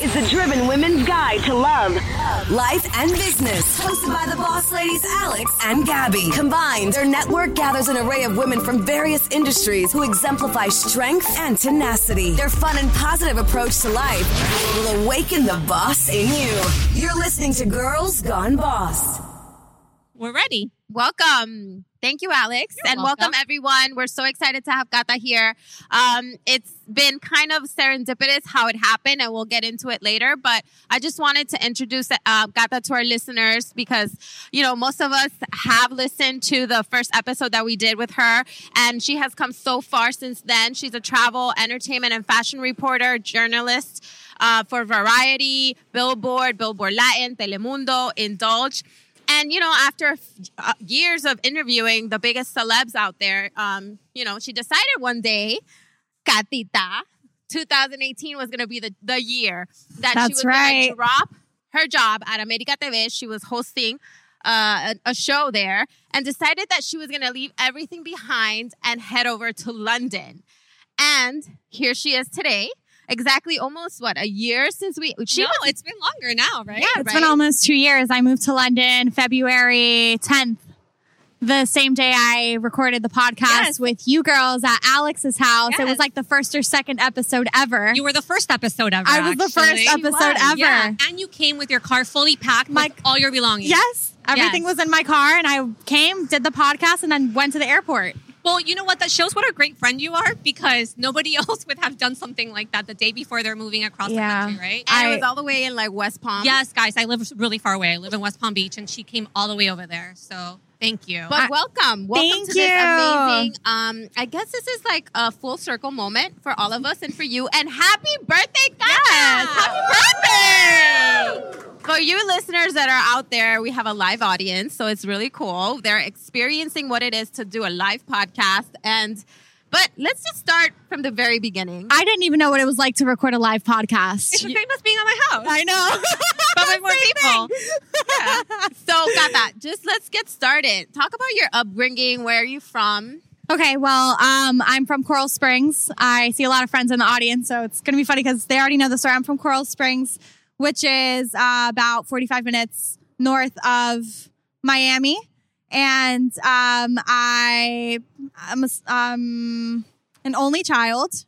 is the Driven Women's Guide to Love, Life and Business, hosted by the boss ladies Alex and Gabby. Combined, their network gathers an array of women from various industries who exemplify strength and tenacity. Their fun and positive approach to life will awaken the boss in you. You're listening to Girls Gone Boss. We're ready. Welcome. Thank you, Alex. You're and welcome. welcome. everyone. We're so excited to have Gata here. Um, it's been kind of serendipitous how it happened, and we'll get into it later. But I just wanted to introduce uh, Gata to our listeners because, you know, most of us have listened to the first episode that we did with her, and she has come so far since then. She's a travel, entertainment, and fashion reporter, journalist uh, for Variety, Billboard, Billboard Latin, Telemundo, Indulge. And you know, after uh, years of interviewing the biggest celebs out there, um, you know, she decided one day, Catita, 2018 was going to be the, the year that she That's was going to drop her job at America TV. She was hosting uh, a, a show there and decided that she was going to leave everything behind and head over to London. And here she is today. Exactly almost what a year since we she no, was it's been longer now, right? Yeah, It's right? been almost two years. I moved to London February 10th, the same day I recorded the podcast Yes. with you girls at Alex's house. It was like the first or second episode ever. You were the first episode ever. I was the first episode ever. Yeah, and you came with your car fully packed My- with all your belongings. Yes. Everything Yes. was in my car, and I came, did the podcast, and then went to the airport. Well, you know what? That shows what a great friend you are because nobody else would have done something like that the day before they're moving across Yeah. the country, right? and I- it was all the way in like West Palm. yes, guys, I live really far away. I live in West Palm Beach, and she came all the way over there. So thank you. But I- welcome. Welcome Thank to this you. amazing um I guess this is like a full circle moment for all of us and for you. And happy birthday, guys! Yes, happy birthday! For you listeners that are out there, we have a live audience, so it's really cool. They're experiencing what it is to do a live podcast and but let's just start from the very beginning. I didn't even know what it was like to record a live podcast. it's the same as being at my house. I know. but with more people. so got that. Just let's get started. Talk about your upbringing. Where are you from? Okay, well, um, I'm from Coral Springs. I see a lot of friends in the audience, so it's going to be funny because they already know the story. I'm from Coral Springs, which is uh, about 45 minutes north of Miami. And um, I am um, an only child.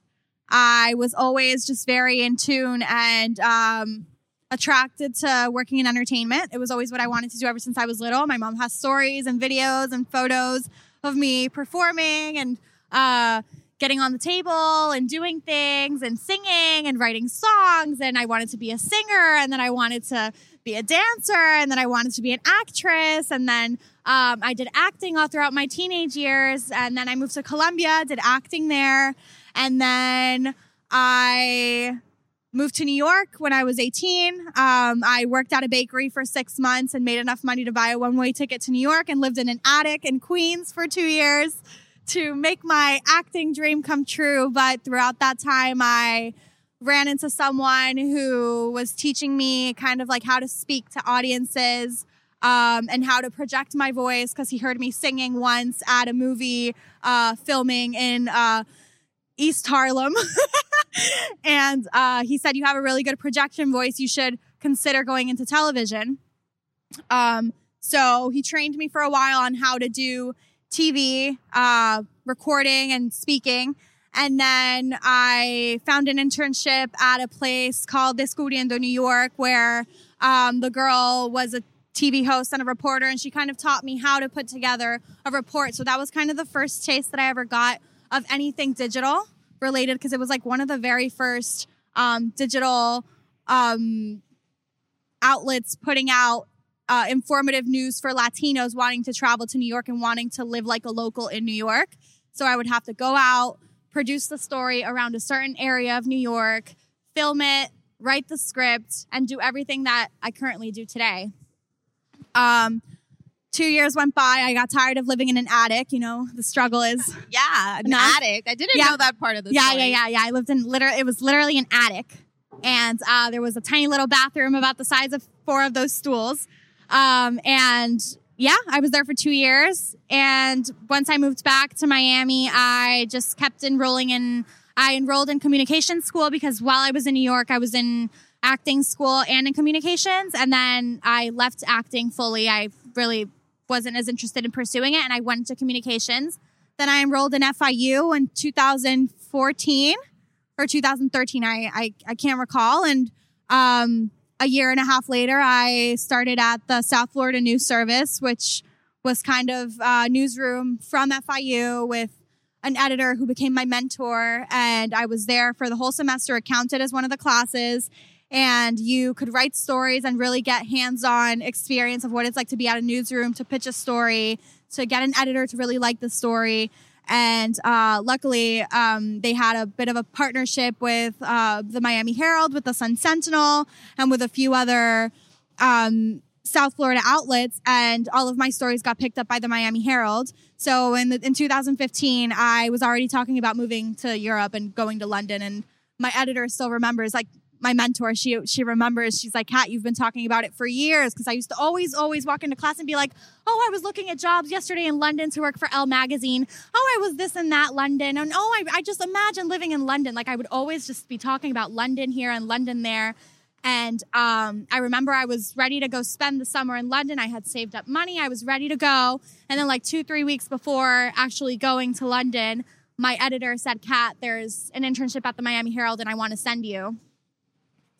I was always just very in tune and um, attracted to working in entertainment. It was always what I wanted to do ever since I was little. My mom has stories and videos and photos of me performing and uh, getting on the table and doing things and singing and writing songs. And I wanted to be a singer, and then I wanted to be a dancer, and then I wanted to be an actress, and then um, I did acting all throughout my teenage years, and then I moved to Colombia, did acting there, and then I moved to New York when I was 18. Um, I worked at a bakery for six months and made enough money to buy a one way ticket to New York and lived in an attic in Queens for two years to make my acting dream come true. But throughout that time, I ran into someone who was teaching me kind of like how to speak to audiences. Um, and how to project my voice because he heard me singing once at a movie uh, filming in uh, East Harlem. and uh, he said, You have a really good projection voice. You should consider going into television. Um, so he trained me for a while on how to do TV, uh, recording, and speaking. And then I found an internship at a place called Descubriendo New York, where um, the girl was a TV host and a reporter, and she kind of taught me how to put together a report. So that was kind of the first taste that I ever got of anything digital related, because it was like one of the very first um, digital um, outlets putting out uh, informative news for Latinos wanting to travel to New York and wanting to live like a local in New York. So I would have to go out, produce the story around a certain area of New York, film it, write the script, and do everything that I currently do today. Um, two years went by. I got tired of living in an attic. You know, the struggle is Yeah, an No. addict. I didn't Yeah. know that part of the yeah, story. yeah, yeah, yeah. I lived in literally, it was literally an attic. And uh, there was a tiny little bathroom about the size of four of those stools. Um, and yeah, I was there for two years. And once I moved back to Miami, I just kept enrolling in I enrolled in communication school because while I was in New York, I was in acting school and in communications. And then I left acting fully. I really wasn't as interested in pursuing it and I went to communications. Then I enrolled in FIU in 2014 or 2013. I, I, I can't recall. And, um, a year and a half later, I started at the South Florida News Service, which was kind of a newsroom from FIU with an editor who became my mentor. And I was there for the whole semester, it counted as one of the classes. And you could write stories and really get hands on experience of what it's like to be at a newsroom, to pitch a story, to get an editor to really like the story. And uh, luckily, um, they had a bit of a partnership with uh, the Miami Herald, with the Sun Sentinel, and with a few other um, South Florida outlets. And all of my stories got picked up by the Miami Herald. So in, the, in 2015, I was already talking about moving to Europe and going to London. And my editor still remembers, like, my mentor, she she remembers. She's like, "Kat, you've been talking about it for years." Because I used to always always walk into class and be like, "Oh, I was looking at jobs yesterday in London to work for Elle magazine. Oh, I was this and that London, and oh, I, I just imagine living in London." Like I would always just be talking about London here and London there. And um, I remember I was ready to go spend the summer in London. I had saved up money. I was ready to go. And then, like two, three weeks before actually going to London, my editor said, Kat, there's an internship at the Miami Herald and I want to send you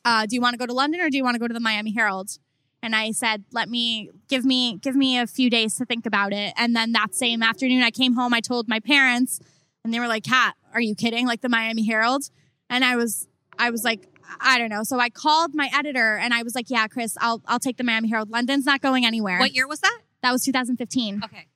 uh, do you want to go to London or do you want to go to the Miami Herald? And I said, let me give me give me a few days to think about it. And then that same afternoon, I came home. I told my parents, and they were like, "Kat, are you kidding? Like the Miami Herald?" And I was I was like, I don't know. So I called my editor, and I was like, "Yeah, Chris, I'll I'll take the Miami Herald. London's not going anywhere." What year was that? That was 2015. Okay.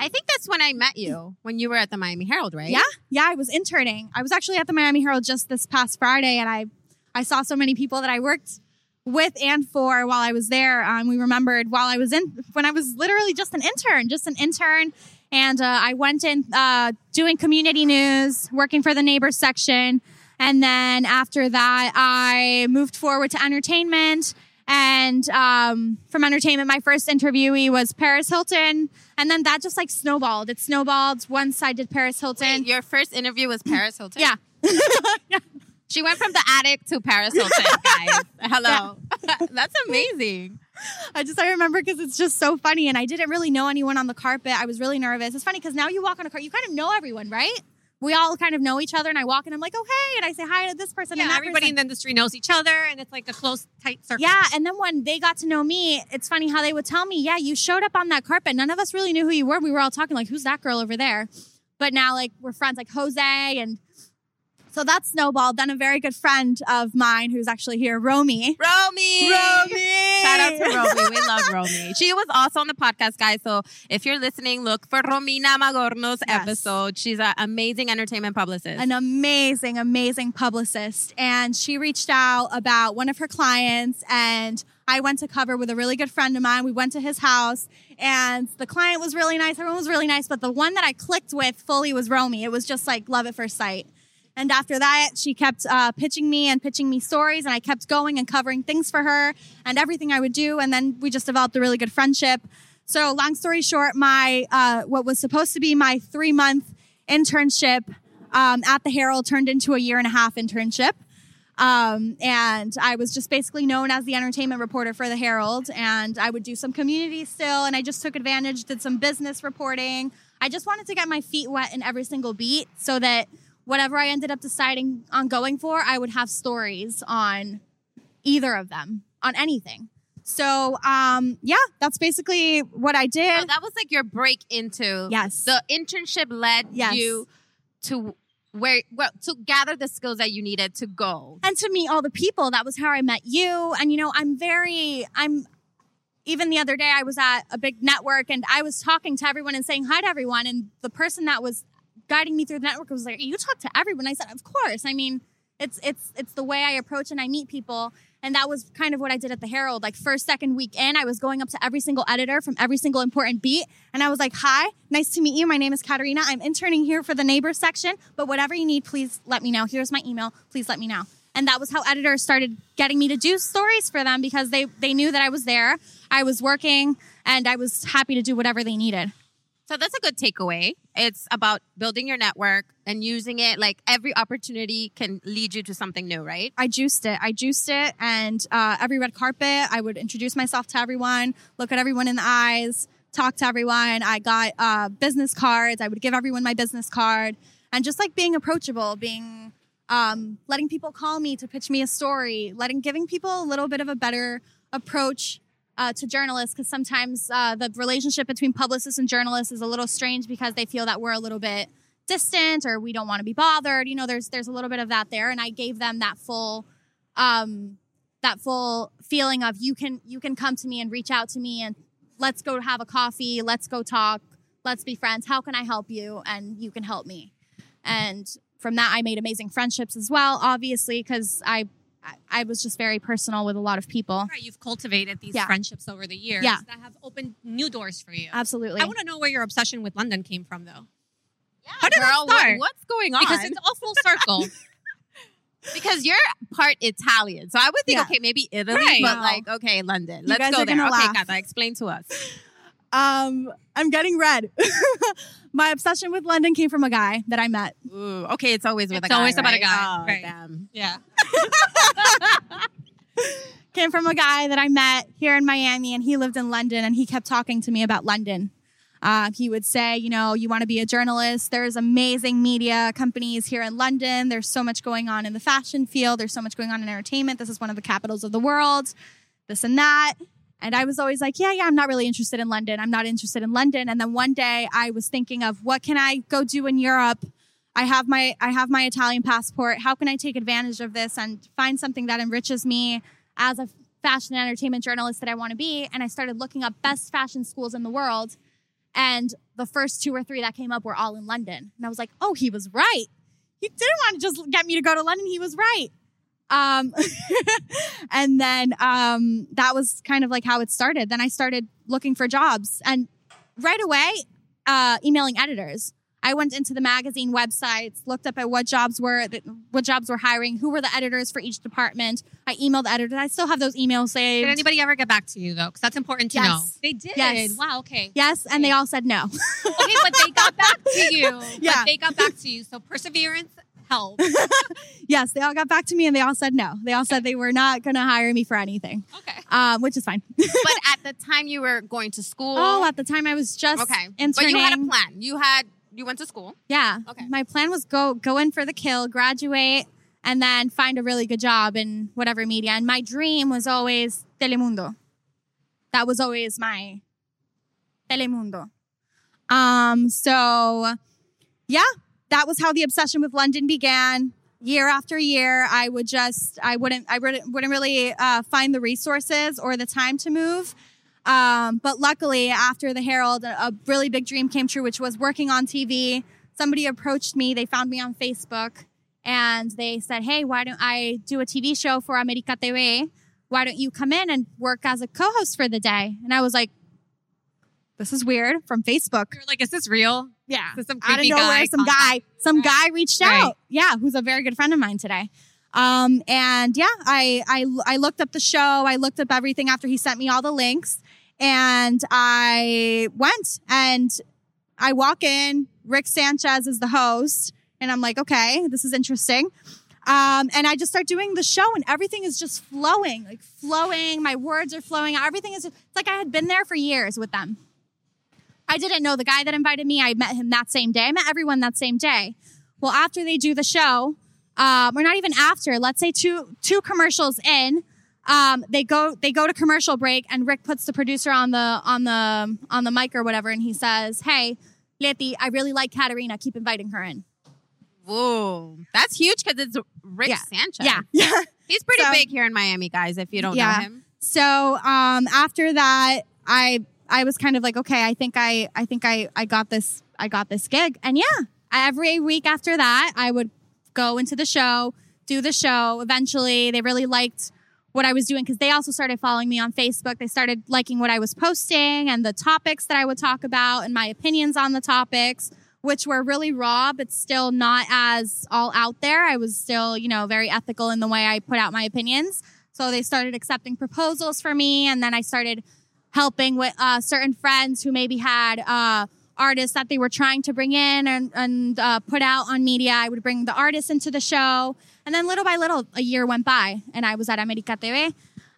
I think that's when I met you when you were at the Miami Herald, right? Yeah, yeah. I was interning. I was actually at the Miami Herald just this past Friday, and I I saw so many people that I worked with and for while I was there. Um, we remembered while I was in, when I was literally just an intern, just an intern. And uh, I went in uh, doing community news, working for the neighbors section. And then after that, I moved forward to entertainment. And um, from entertainment, my first interviewee was Paris Hilton. And then that just like snowballed. It snowballed. Once I did Paris Hilton. Wait, your first interview was Paris Hilton? yeah. She went from the attic to Paris Hilton, guys. Hello. That's amazing. I just I remember because it's just so funny, and I didn't really know anyone on the carpet. I was really nervous. It's funny because now you walk on a car, you kind of know everyone, right? We all kind of know each other, and I walk and I'm like, oh hey, and I say hi to this person. Yeah, and everybody person. in the industry knows each other, and it's like a close, tight circle. Yeah, and then when they got to know me, it's funny how they would tell me, "Yeah, you showed up on that carpet. None of us really knew who you were. We were all talking like, who's that girl over there?" But now, like, we're friends, like Jose, and so that snowballed. Then a very good friend of mine, who's actually here, Romy. Romy. Romy. Shout out to Romy. We love Romy. She was also on the podcast, guys. So if you're listening, look for Romina Magorno's Yes. episode. She's an amazing entertainment publicist. an amazing, amazing publicist. And she reached out about one of her clients and I went to cover with a really good friend of mine. We went to his house and the client was really nice. Everyone was really nice. But the one that I clicked with fully was Romy. It was just like love at first sight. And after that, she kept uh, pitching me and pitching me stories, and I kept going and covering things for her and everything I would do. And then we just developed a really good friendship. So, long story short, my uh, what was supposed to be my three month internship um, at the Herald turned into a year and a half internship. Um, and I was just basically known as the entertainment reporter for the Herald. And I would do some community still. And I just took advantage, did some business reporting. I just wanted to get my feet wet in every single beat so that whatever I ended up deciding on going for, I would have stories on either of them, on anything. So, um, yeah, that's basically what I did. So that was like your break into Yes. The internship led Yes. you to where well to gather the skills that you needed to go. and to meet all the people. That was how I met you. And you know, I'm very, I'm, even the other day, I was at a big network and I was talking to everyone and saying hi to everyone. And the person that was guiding me through the network was like, "You talk to everyone." I said, "Of course." I mean, it's it's it's the way I approach and I meet people. And that was kind of what I did at the Herald. Like first, second week in, I was going up to every single editor from every single important beat. And I was like, hi, nice to meet you. My name is Katerina. I'm interning here for the neighbors section, but whatever you need, please let me know. Here's my email. Please let me know. And that was how editors started getting me to do stories for them because they, they knew that I was there. I was working and I was happy to do whatever they needed. So that's a good takeaway. It's about building your network and using it. Like every opportunity can lead you to something new, right? I juiced it. I juiced it, and uh, every red carpet, I would introduce myself to everyone, look at everyone in the eyes, talk to everyone. I got uh, business cards. I would give everyone my business card, and just like being approachable, being um, letting people call me to pitch me a story, letting giving people a little bit of a better approach uh, to journalists because sometimes uh, the relationship between publicists and journalists is a little strange because they feel that we're a little bit distant or we don't want to be bothered. You know, there's there's a little bit of that there, and I gave them that full, um, that full feeling of you can you can come to me and reach out to me and let's go have a coffee, let's go talk, let's be friends. How can I help you? And you can help me. And from that, I made amazing friendships as well, obviously, because I I was just very personal with a lot of people. Right, you've cultivated these Yeah. friendships over the years Yeah. that have opened new doors for you. Absolutely. I want to know where your obsession with London came from, though. How did Girl, that what- start? what's going on? Because it's all full circle. because you're part Italian. So I would think, Yeah. okay, maybe Italy, Right. but No. like, okay, London. You Let's go there. Okay, laugh. Kata, explain to us. Um, I'm getting red. My obsession with London came from a guy that I met. Ooh, okay, it's always with It's a guy. It's always about a guy, Oh, right. damn. yeah. Came from a guy that I met here in Miami, and he lived in London, and he kept talking to me about London. Uh, he would say, you know, you want to be a journalist. There's amazing media companies here in London. There's so much going on in the fashion field. There's so much going on in entertainment. This is one of the capitals of the world. This and that. And I was always like, yeah, yeah, I'm not really interested in London. I'm not interested in London. And then one day I was thinking of what can I go do in Europe? I have my I have my Italian passport. How can I take advantage of this and find something that enriches me as a fashion and entertainment journalist that I want to be? And I started looking up best fashion schools in the world. And the first two or three that came up were all in London. And I was like, oh, he was right. He didn't want to just get me to go to London. He was right. Um, and then um, that was kind of like how it started. Then I started looking for jobs and right away, uh, emailing editors. I went into the magazine websites, looked up at what jobs were what jobs were hiring, who were the editors for each department. I emailed the editors. I still have those emails saved. Did anybody ever get back to you though? Because that's important to Yes. know. They did. Yes. Wow. Okay. yes, and they all said no. Okay, but they got back to you. Yeah. But they got back to you. So perseverance helps. yes, they all got back to me and they all said no. They all said they were not going to hire me for anything, Okay. um, which is fine. But at the time you were going to school. oh, at the time I was just okay. interning. But you had a plan. You had, you went to school. Yeah. Okay. My plan was go go in for the kill, graduate, and then find a really good job in whatever media. And my dream was always Telemundo. That was always my Telemundo. Um, so yeah, that was how the obsession with London began. Year after year, I would just I wouldn't I wouldn't, wouldn't really uh, find the resources or the time to move. Um, but luckily, after the Herald, a, really big dream came true, which was working on TV. Somebody approached me. They found me on Facebook and they said, Hey, why don't I do a TV show for America TV? Why don't you come in and work as a co host for the day? And I was like, This is weird from Facebook. You're like, is this real? Yeah. This some Out of nowhere, guy some guy, some Right. guy reached Right. out. Yeah, who's a very good friend of mine today. Um, and yeah, I, I I looked up the show. I looked up everything after he sent me all the links, and I went and I walk in. Rick Sanchez is the host, and I'm like, okay, this is interesting. Um, and I just start doing the show, and everything is just flowing, like flowing. My words are flowing. Everything is. It's like I had been there for years with them. I didn't know the guy that invited me. I met him that same day. I met everyone that same day. Well, after they do the show, um, or not even after, let's say two two commercials in, um, they go they go to commercial break, and Rick puts the producer on the on the on the mic or whatever, and he says, "Hey, Leti, I really like Katarina. Keep inviting her in." Whoa. That's huge because it's Rick Yeah. Sanchez. Yeah, yeah. He's pretty So- big here in Miami, guys, if you don't Yeah. know him. So um, after that, I I was kind of like, okay, I think I I think I I got this I got this gig, and yeah, every week after that, I would go into the show, do the show. Eventually, they really liked what I was doing because they also started following me on Facebook. They started liking what I was posting and the topics that I would talk about and my opinions on the topics, which were really raw, but still not as all out there. I was still, you know, very ethical in the way I put out my opinions. So they started accepting proposals for me, and then I started helping with uh, certain friends who maybe had uh, artists that they were trying to bring in and, and uh, put out on media. I would bring the artists into the show. And then little by little, a year went by and I was at America TV.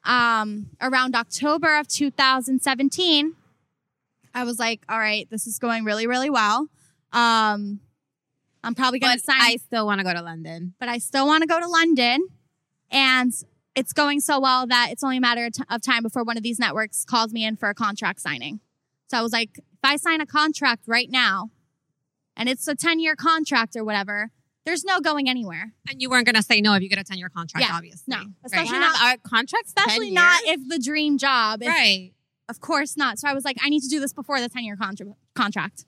Um, around October of 2017, I was like, all right, this is going really, really well. Um, I'm probably going to sign I still want to go to London. but I still want to go to London. And it's going so well that it's only a matter of time before one of these networks calls me in for a contract signing. So I was like, if I sign a contract right now and it's a 10 year contract or whatever, there's no going anywhere. And you weren't going to say no if you get a 10 year contract, Yeah. obviously. No. Right. Especially Wow, not- our contracts, Especially not if the dream job. If, Right. Of course not. So I was like, I need to do this before the 10 year contra- contract.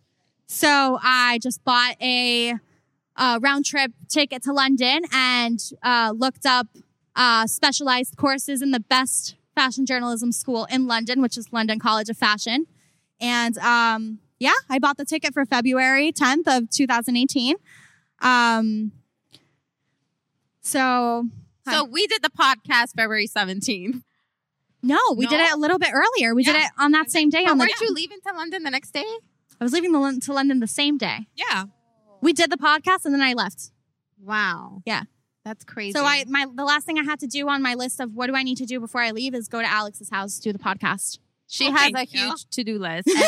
So I just bought a, uh round trip ticket to London and uh, looked up uh, specialized courses in the best fashion journalism school in London, which is London College of Fashion. And um, yeah, I bought the ticket for February 10th of 2018. Um, so So we did the podcast February 17th. no, we did it a little bit earlier. We did it on that same day. But on weren't you leaving to London the next day? I was leaving the, to London the same day. Yeah. We did the podcast and then I left. Wow. Yeah. That's crazy. So I my the last thing I had to do on my list of what do I need to do before I leave is go to Alex's house do the podcast. She Oh, has a huge to-do list.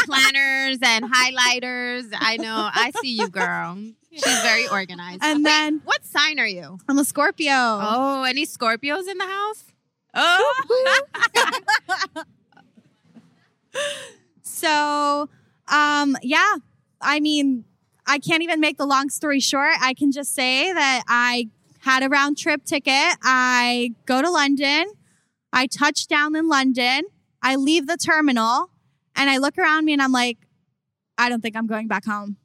And planners and highlighters. I know. I see you, girl. She's very organized. And then what sign are you? I'm a Scorpio. Oh, any Scorpios in the house? Oh. So, um, yeah, I mean, I can't even make the long story short. I can just say that I had a round trip ticket. I go to London. I touch down in London. I leave the terminal and I look around me and I'm like, I don't think I'm going back home.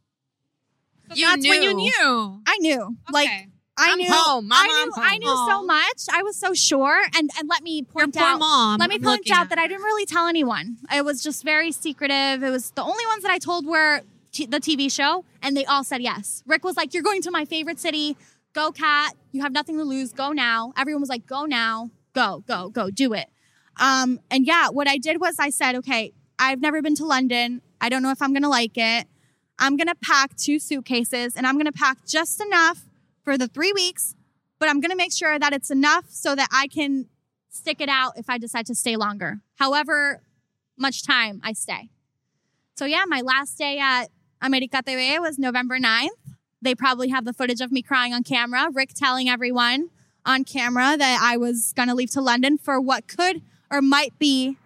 So You that's when you knew. knew. I knew, like, I I'm knew, home. Mama, I knew, I'm I knew home. so much. I was so sure. And and let me Your point poor out, mom. let me I'm point out that I didn't really tell anyone. It was just very secretive. It was the only ones that I told were t- the TV show, and they all said yes. Rick was like, "You're going to my favorite city. Go, Cat. You have nothing to lose. Go now." Everyone was like, "Go now. Go, go, go. Do it." Um, and yeah, what I did was I said, "Okay, I've never been to London. I don't know if I'm gonna like it. I'm gonna pack two suitcases, and I'm gonna pack just enough for the three weeks." But I'm going to make sure that it's enough so that I can stick it out if I decide to stay longer. However much time I stay. So yeah, my last day at America TV was November 9th. They probably have the footage of me crying on camera, Rick telling everyone on camera that I was going to leave to London for what could or might be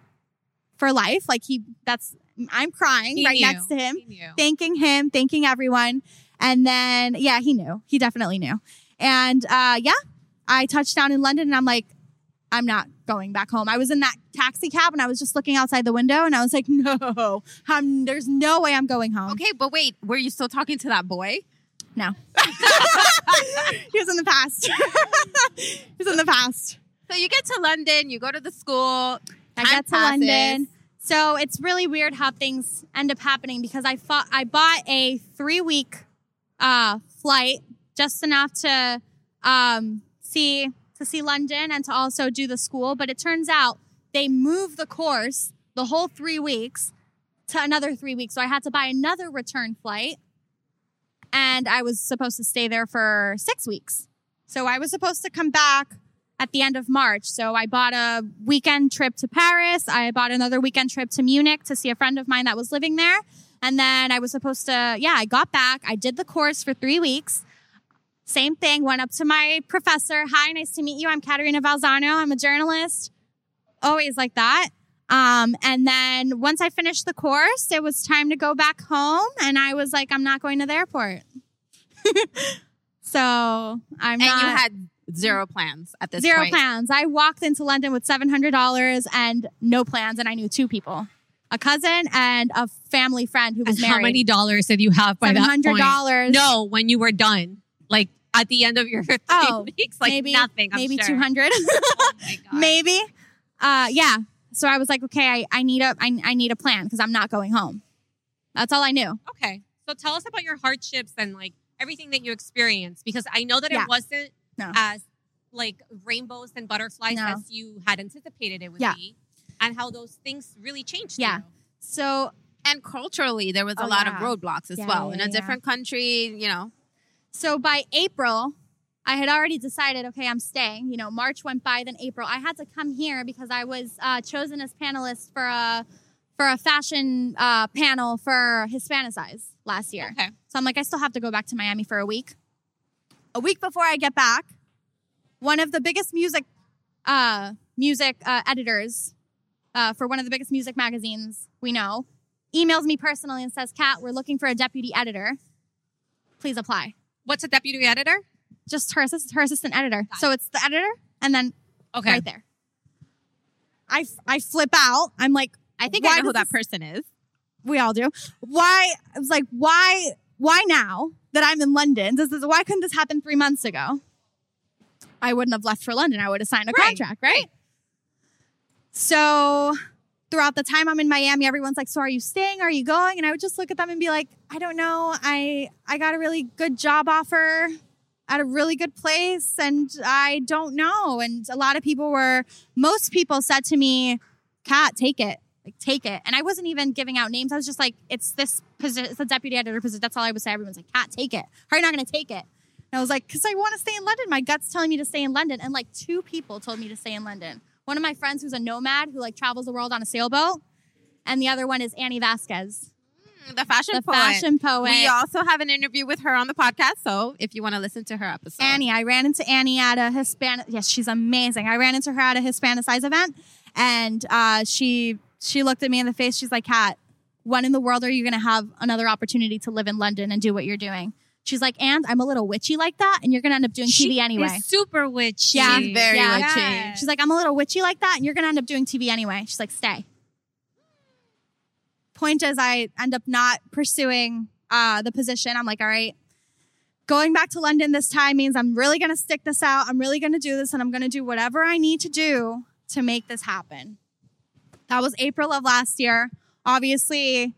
for life. Like he that's I'm crying He right knew. next to him thanking him, thanking everyone. And then, yeah, he knew. He definitely knew. And uh, yeah, I touched down in London and I'm like, I'm not going back home. I was in that taxi cab and I was just looking outside the window and I was like, no, I'm, there's no way I'm going home. Okay, but wait, were you still talking to that boy? No. he was in the past. he was in the past. So you get to London, you go to the school. I got to passes. London. So it's really weird how things end up happening because I thought I bought a three week uh, flight just enough to um, see to see London and to also do the school. But it turns out they moved the course the whole three weeks to another three weeks. So I had to buy another return flight, and I was supposed to stay there for six weeks. So I was supposed to come back at the end of March. So I bought a weekend trip to Paris. I bought another weekend trip to Munich to see a friend of mine that was living there. And then I was supposed to, yeah, I got back. I did the course for three weeks. Same thing, went up to my professor. Hi, nice to meet you. I'm Katerina Valzano. I'm a journalist. Always like that. Um, and then once I finished the course, it was time to go back home. And I was like, I'm not going to the airport. so I'm And not. you had zero plans at this Zero point. plans. I walked into London with seven hundred dollars and no plans, and I knew two people, a cousin and a family friend who was And married. how many dollars did you have by Seven that hundred point? dollars. No, when you were done, like at the end of your three Oh, weeks, like maybe nothing. I'm maybe sure. two hundred. Oh my God. maybe. Uh, yeah. So I was like, okay, I, I need a I, I need a plan because I'm not going home. That's all I knew. Okay, so tell us about your hardships and like everything that you experienced, because I know that Yeah. it wasn't No. as like rainbows and butterflies No. as you had anticipated it would Yeah. be, and how those things really changed. Yeah. you. So And culturally, there was a Oh, lot of roadblocks as Yeah, well. yeah, In a yeah. different country, you know. So by April, I had already decided, okay, I'm staying. You know, March went by, then April. I had to come here because I was uh, chosen as panelist for a for a fashion uh, panel for Hispanicize last year. Okay. So I'm like, I still have to go back to Miami for a week. A week before I get back, one of the biggest music uh, music uh, editors uh, for one of the biggest music magazines we know emails me personally and says, "Kat, we're looking for a deputy editor. Please apply." What's a deputy editor? Just her assistant, her assistant editor. So it's the editor and then Okay. right there. I, I flip out. I'm like, I think I know who does that person is. we all do. Why? I was like, why? Why now that I'm in London? This is why couldn't this happen three months ago? I wouldn't have left for London. I would have signed a Right, contract, right? So throughout the time I'm in Miami, everyone's like, "So are you staying? Are you going?" And I would just look at them and be like, "I don't know. I I got a really good job offer at a really good place, and I don't know." And a lot of people were, most people said to me, "Kat, take it." Like take it, and I wasn't even giving out names. I was just like, "It's this position. It's the deputy editor position." That's all I would say. Everyone's like, "Kat, take it." How are you not going to take it? And I was like, because I want to stay in London. My gut's telling me to stay in London. And like two people told me to stay in London. One of my friends who's a nomad who like travels the world on a sailboat. And the other one is Annie Vazquez, The fashion the poet. fashion poet. We also have an interview with her on the podcast. So if you want to listen to her episode. Annie. I ran into Annie at a Hispanic. Yes, she's amazing. I ran into her at a Hispanicize event, and uh, she she looked at me in the face. She's like, "Kat, when in the world are you going to have another opportunity to live in London and do what you're doing?" She's like, "And I'm a little witchy like that, and you're going to end up doing TV anyway." is super witchy. Yeah, She's very Yeah. witchy. She's like, I'm a little witchy like that, and you're gonna end up doing TV anyway. She's like, stay. Point is, I end up not pursuing uh, the position. I'm like, all right, going back to London this time means I'm really gonna stick this out. I'm really gonna do this, and I'm gonna do whatever I need to do to make this happen. That was April of last year. Obviously,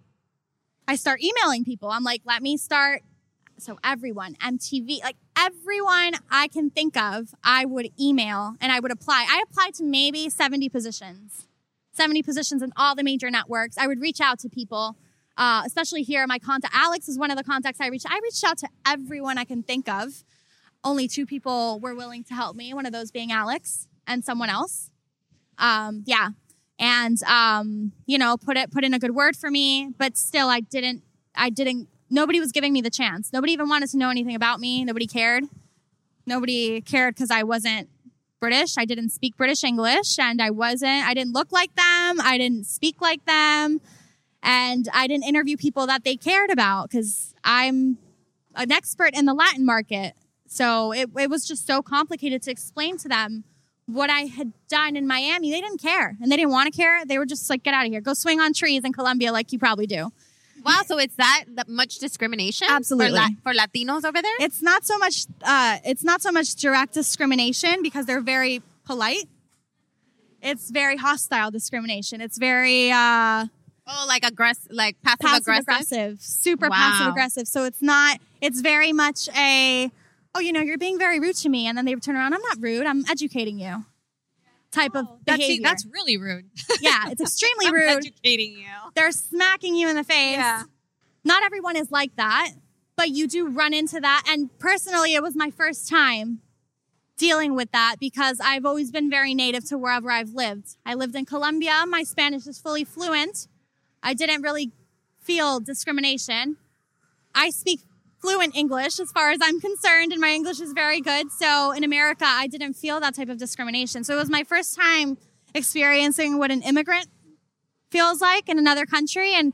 I start emailing people. I'm like, let me start so everyone, MTV, like everyone I can think of, I would email and I would apply. I applied to maybe 70 positions, 70 positions in all the major networks. I would reach out to people, uh, especially here. My contact, Alex is one of the contacts I reached. I reached out to everyone I can think of. Only two people were willing to help me. One of those being Alex and someone else. Um, yeah, and um, you know, put it put in a good word for me. But still, I didn't. I didn't nobody was giving me the chance. Nobody even wanted to know anything about me. Nobody cared. Nobody cared because I wasn't British. I didn't speak British English and I wasn't, I didn't look like them. I didn't speak like them. And I didn't interview people that they cared about because I'm an expert in the Latin market. So it, it was just so complicated to explain to them what I had done in Miami. They didn't care and they didn't want to care. They were just like, get out of here. Go swing on trees in Colombia like you probably do. Wow, so it's that, that much discrimination Absolutely. for, La- for Latinos over there? it's not so much uh, it's not so much direct discrimination because they're very polite it's very hostile discrimination it's very uh, oh, like aggressive, like passive, aggressive. aggressive super Wow. passive aggressive so it's not it's very much a oh you know you're being very rude to me and then they turn around i'm not rude i'm educating you type of That's, behavior that's really rude. yeah it's extremely I'm rude educating you. they're smacking you in the face. Yeah. Not everyone is like that, but you do run into that. And personally, it was my first time dealing with that because I've always been very native to wherever I've lived. I lived in Colombia. My Spanish is fully fluent. I didn't really feel discrimination. I speak fluent English as far as I'm concerned, and my English is very good. So in America, I didn't feel that type of discrimination. So it was my first time experiencing what an immigrant feels like in another country and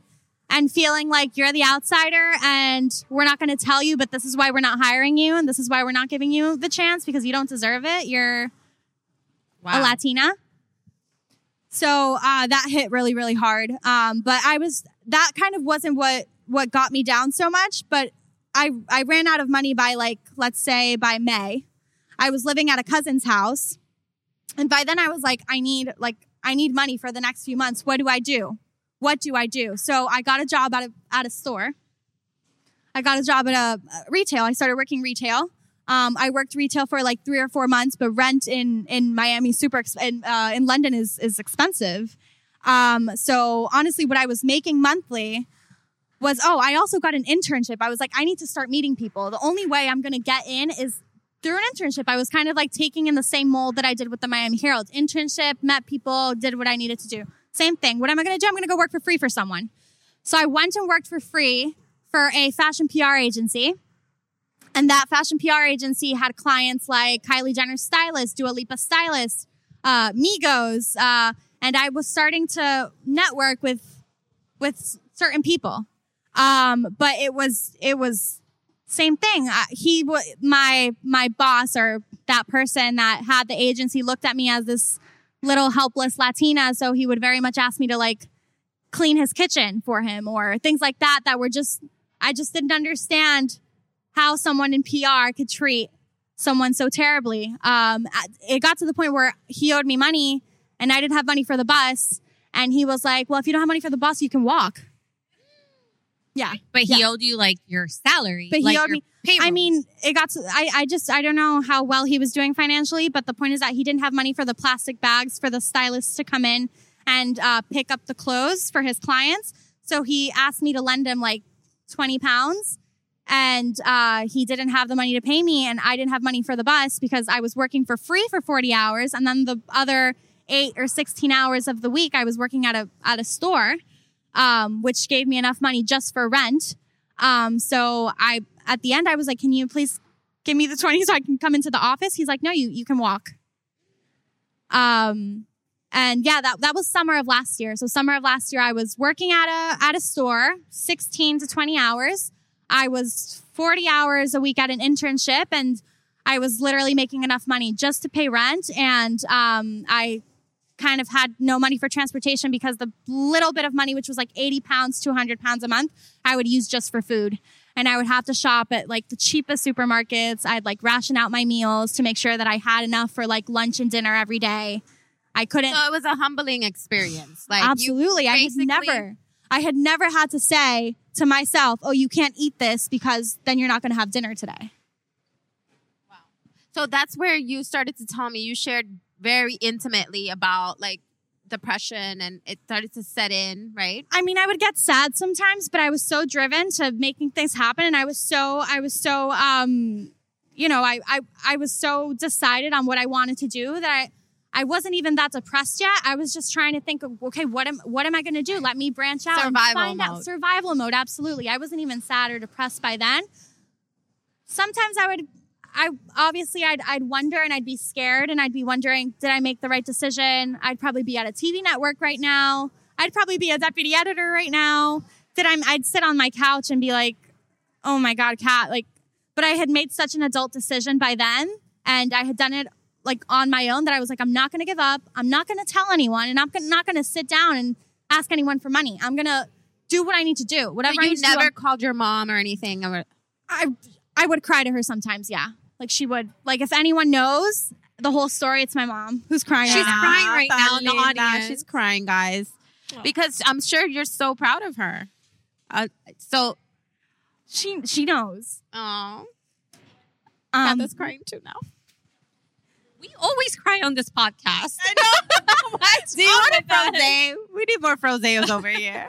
and feeling like you're the outsider and we're not going to tell you but this is why we're not hiring you and this is why we're not giving you the chance because you don't deserve it you're a latina so uh, that hit really really hard um, but i was that kind of wasn't what what got me down so much but i i ran out of money by like let's say by may. I was living at a cousin's house. And by then i was like i need like i need money for the next few months. What do i do? What do i do? So i got a job at a at a store. I got a job at a retail. I started working retail. Um, I worked retail for like three or four months, but rent in in Miami super ex- in, uh, in London is is expensive. Um, so honestly, what I was making monthly was, oh, I also got an internship. I was like, I need to start meeting people. The only way I'm going to get in is through an internship. I was kind of like taking in the same mold that I did with the Miami Herald internship, met people, did what I needed to do. Same thing. What am I going to do? I'm going to go work for free for someone. So I went and worked for free for a fashion PR agency. And that fashion PR agency had clients like Kylie Jenner's stylist, Dua Lipa stylist, uh, Migos, uh, and I was starting to network with with certain people. Um, but it was it was same thing. Uh, he was my my boss or that person that had the agency looked at me as this little helpless Latina, so he would very much ask me to like clean his kitchen for him or things like that that were just I just didn't understand how someone in PR could treat someone so terribly. Um, it got to the point where he owed me money and I didn't have money for the bus. And he was like, well, if you don't have money for the bus, you can walk. Yeah. But he Yeah. owed you like your salary. But he like owed me. payroll. I mean, it got to, I, I just, I don't know how well he was doing financially, but the point is that he didn't have money for the plastic bags for the stylists to come in and uh, pick up the clothes for his clients. So he asked me to lend him like 20 pounds and uh, he didn't have the money to pay me and I didn't have money for the bus because I was working for free for 40 hours and then the other eight or 16 hours of the week I was working at a at a store um, which gave me enough money just for rent. Um, so I at the end I was like can you please give me the 20 so I can come into the office? He's like no you you can walk. Um and yeah that that was summer of last year. So summer of last year I was working at a at a store 16 to 20 hours. I was 40 hours a week at an internship and I was literally making enough money just to pay rent. And um, I kind of had no money for transportation because the little bit of money, which was like 80 pounds, 200 pounds a month, I would use just for food. And I would have to shop at like the cheapest supermarkets. I'd like ration out my meals to make sure that I had enough for like lunch and dinner every day. I couldn't. So it was a humbling experience. Like Absolutely. I had never, I had never had to say to myself, oh, you can't eat this because then you're not going to have dinner today. Wow. So that's where you started to tell me you shared very intimately about like depression and it started to set in, right? I mean, I would get sad sometimes, but I was so driven to making things happen. And I was so, I was so, um, you know, I, I, I was so decided on what I wanted to do that I, I wasn't even that depressed yet. I was just trying to think of, okay, what am, what am I going to do? Let me branch out Survival and find out survival mode. Absolutely. I wasn't even sad or depressed by then. Sometimes I would, I obviously I'd, I'd wonder and I'd be scared and I'd be wondering, did I make the right decision? I'd probably be at a TV network right now. I'd probably be a deputy editor right now. Did I, I'd sit on my couch and be like, oh my God, Cat, like, but I had made such an adult decision by then and I had done it like on my own that I was like, I'm not going to give up. I'm not going to tell anyone and I'm gonna- not going to sit down and ask anyone for money. I'm going to do what I need to do. Whatever I you need to do, never called your mom or anything. Or, I I would cry to her sometimes, yeah. Like she would like if anyone knows the whole story, it's my mom who's crying. She's right now. crying right now in the Paulina, audience. She's crying, guys, because I'm sure you're so proud of her. Uh, so, She she knows. oh, Um, Katha's crying too now. we always cry on this podcast. I know. Do you want a with that? frose? We need more froses over here.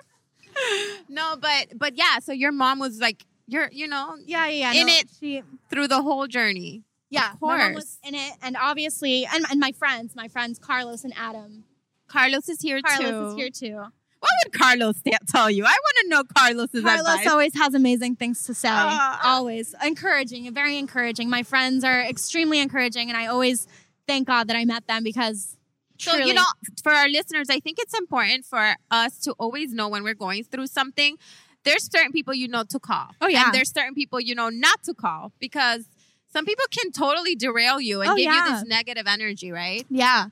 no, but but yeah. So your mom was like, you're you know yeah, yeah, yeah. In no, it. she through the whole journey. yeah, Of course. was in it, and obviously, and, and my friends, my friends Carlos and Adam. Carlos is here Carlos too. Carlos is here too. What would Carlos tell you? I want to know Carlos's Carlos advice. always has amazing things to say. Ah. always encouraging, very encouraging. My friends are extremely encouraging, and I always thank God that I met them because. So truly- you know, for our listeners, I think it's important for us to always know when we're going through something. There's certain people you know to call. Oh, yeah. And there's certain people you know not to call because some people can totally derail you and Oh, give you this negative energy, right? yeah,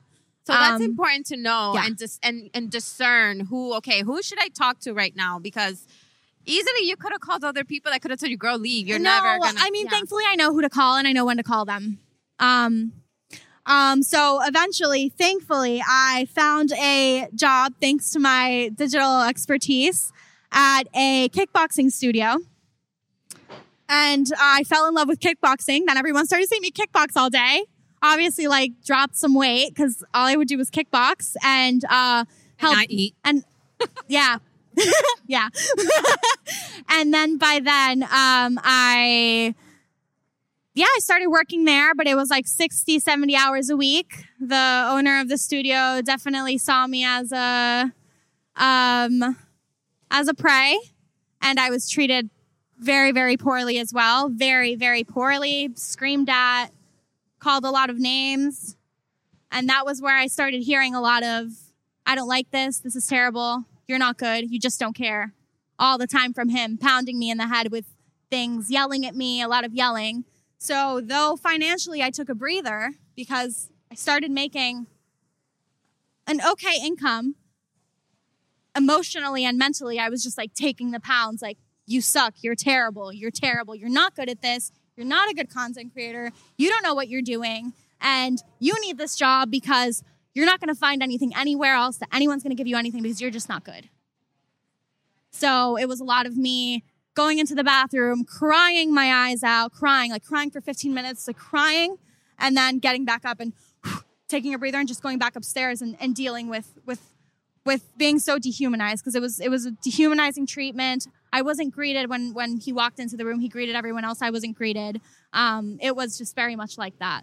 So that's Um, important to know yeah. and dis- and and discern who okay, who should I talk to right now because easily you could have called other people that could have told you, "Girl, leave. You're no, never gonna." I mean, yeah. thankfully, I know who to call and I know when to call them. Um, um, so eventually, thankfully, I found a job thanks to my digital expertise at a kickboxing studio. And I fell in love with kickboxing. Then everyone started seeing me kickbox all day. Obviously, like dropped some weight because all I would do was kickbox. And uh, help not eat. and yeah yeah and then by then um i yeah i started working there but it was like 60 70 hours a week the owner of the studio definitely saw me as a um as a prey and i was treated very very poorly as well very very poorly screamed at called a lot of names and that was where i started hearing a lot of I don't like this. This is terrible. You're not good. You just don't care. All the time from him, pounding me in the head with things, yelling at me, a lot of yelling. So, though financially I took a breather because I started making an okay income, emotionally and mentally, I was just like taking the pounds like, you suck. You're terrible. You're terrible. You're not good at this. You're not a good content creator. You don't know what you're doing. And you need this job because you're not going to find anything anywhere else that anyone's going to give you anything because you're just not good. So it was a lot of me going into the bathroom, crying my eyes out, crying, like crying for 15 minutes, like crying, and then getting back up and taking a breather and just going back upstairs and, and dealing with with with being so dehumanized because it was it was a dehumanizing treatment. I wasn't greeted when when he walked into the room. He greeted everyone else. I wasn't greeted. Um, it was just very much like that.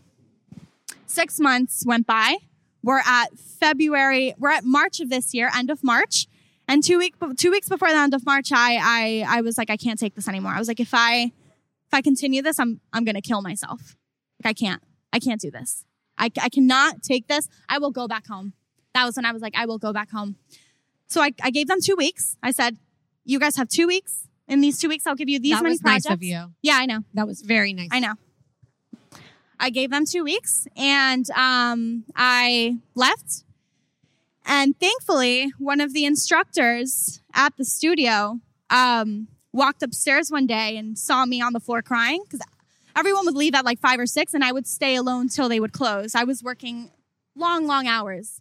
Six months went by. We're at February. We're at March of this year, end of March. And two week two weeks before the end of March, I I I was like, I can't take this anymore. I was like, if I if I continue this, I'm I'm gonna kill myself. Like I can't. I can't do this. I I cannot take this. I will go back home. That was when I was like, I will go back home. So I, I gave them two weeks. I said, you guys have two weeks. In these two weeks, I'll give you these that many was projects. nice of you. Yeah, I know. That was very nice. I know. I gave them two weeks and um, I left. And thankfully, one of the instructors at the studio um, walked upstairs one day and saw me on the floor crying because everyone would leave at like five or six and I would stay alone till they would close. I was working long, long hours.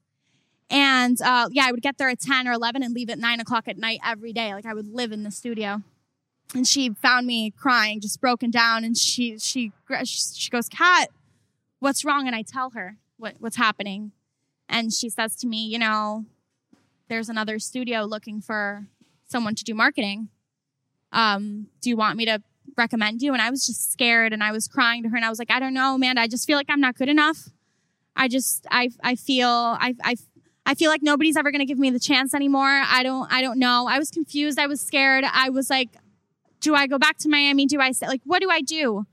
And uh, yeah, I would get there at 10 or 11 and leave at nine o'clock at night every day. Like I would live in the studio and she found me crying, just broken down. And she she she goes, "Kat, what's wrong?" And I tell her what what's happening, and she says to me, "You know, there's another studio looking for someone to do marketing. Um, do you want me to recommend you?" And I was just scared, and I was crying to her, and I was like, "I don't know, Amanda. I just feel like I'm not good enough. I just I I feel I I." I feel like nobody's ever going to give me the chance anymore. I don't I don't know. I was confused. I was scared. I was like do I go back to Miami? Do I stay? Like, what do I do?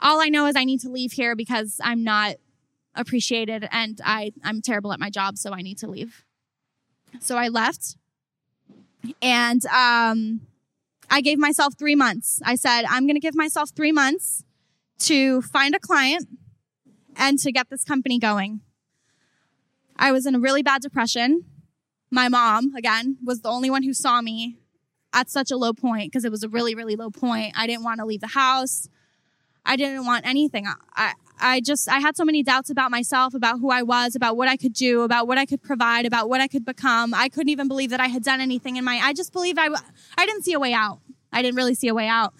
All I know is I need to leave here because I'm not appreciated and I, I'm terrible at my job, so I need to leave. So I left and um, I gave myself three months. I said, I'm going to give myself three months to find a client and to get this company going. I was in a really bad depression. My mom, again, was the only one who saw me at such a low point because it was a really, really low point. I didn't want to leave the house. I didn't want anything. I, I just, I had so many doubts about myself, about who I was, about what I could do, about what I could provide, about what I could become. I couldn't even believe that I had done anything in my, I just believed I, I didn't see a way out. I didn't really see a way out.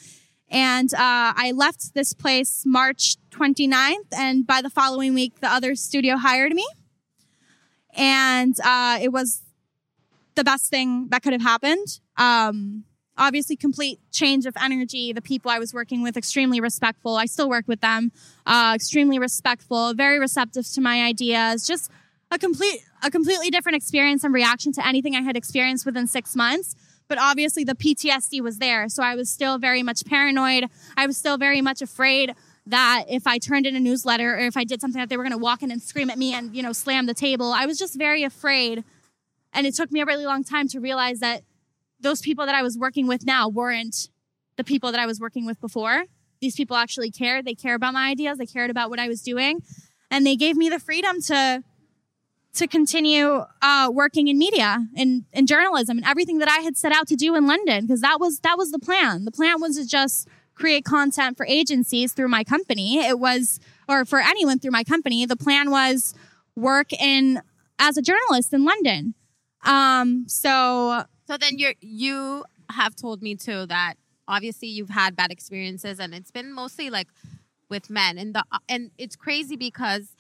And uh, I left this place March 29th, and by the following week, the other studio hired me. And uh, it was the best thing that could have happened. Um, obviously, complete change of energy. The people I was working with, extremely respectful. I still work with them. Uh, extremely respectful, very receptive to my ideas. Just a complete, a completely different experience and reaction to anything I had experienced within six months. But obviously, the PTSD was there, so I was still very much paranoid. I was still very much afraid that if I turned in a newsletter or if I did something that they were going to walk in and scream at me and you know slam the table. I was just very afraid and it took me a really long time to realize that those people that I was working with now weren't the people that I was working with before. These people actually cared. They care about my ideas. They cared about what I was doing. And they gave me the freedom to to continue uh, working in media and in journalism and everything that I had set out to do in London because that was that was the plan. The plan was to just create content for agencies through my company. It was or for anyone through my company. The plan was work in as a journalist in London. Um, so So then you're you have told me too that obviously you've had bad experiences and it's been mostly like with men and the and it's crazy because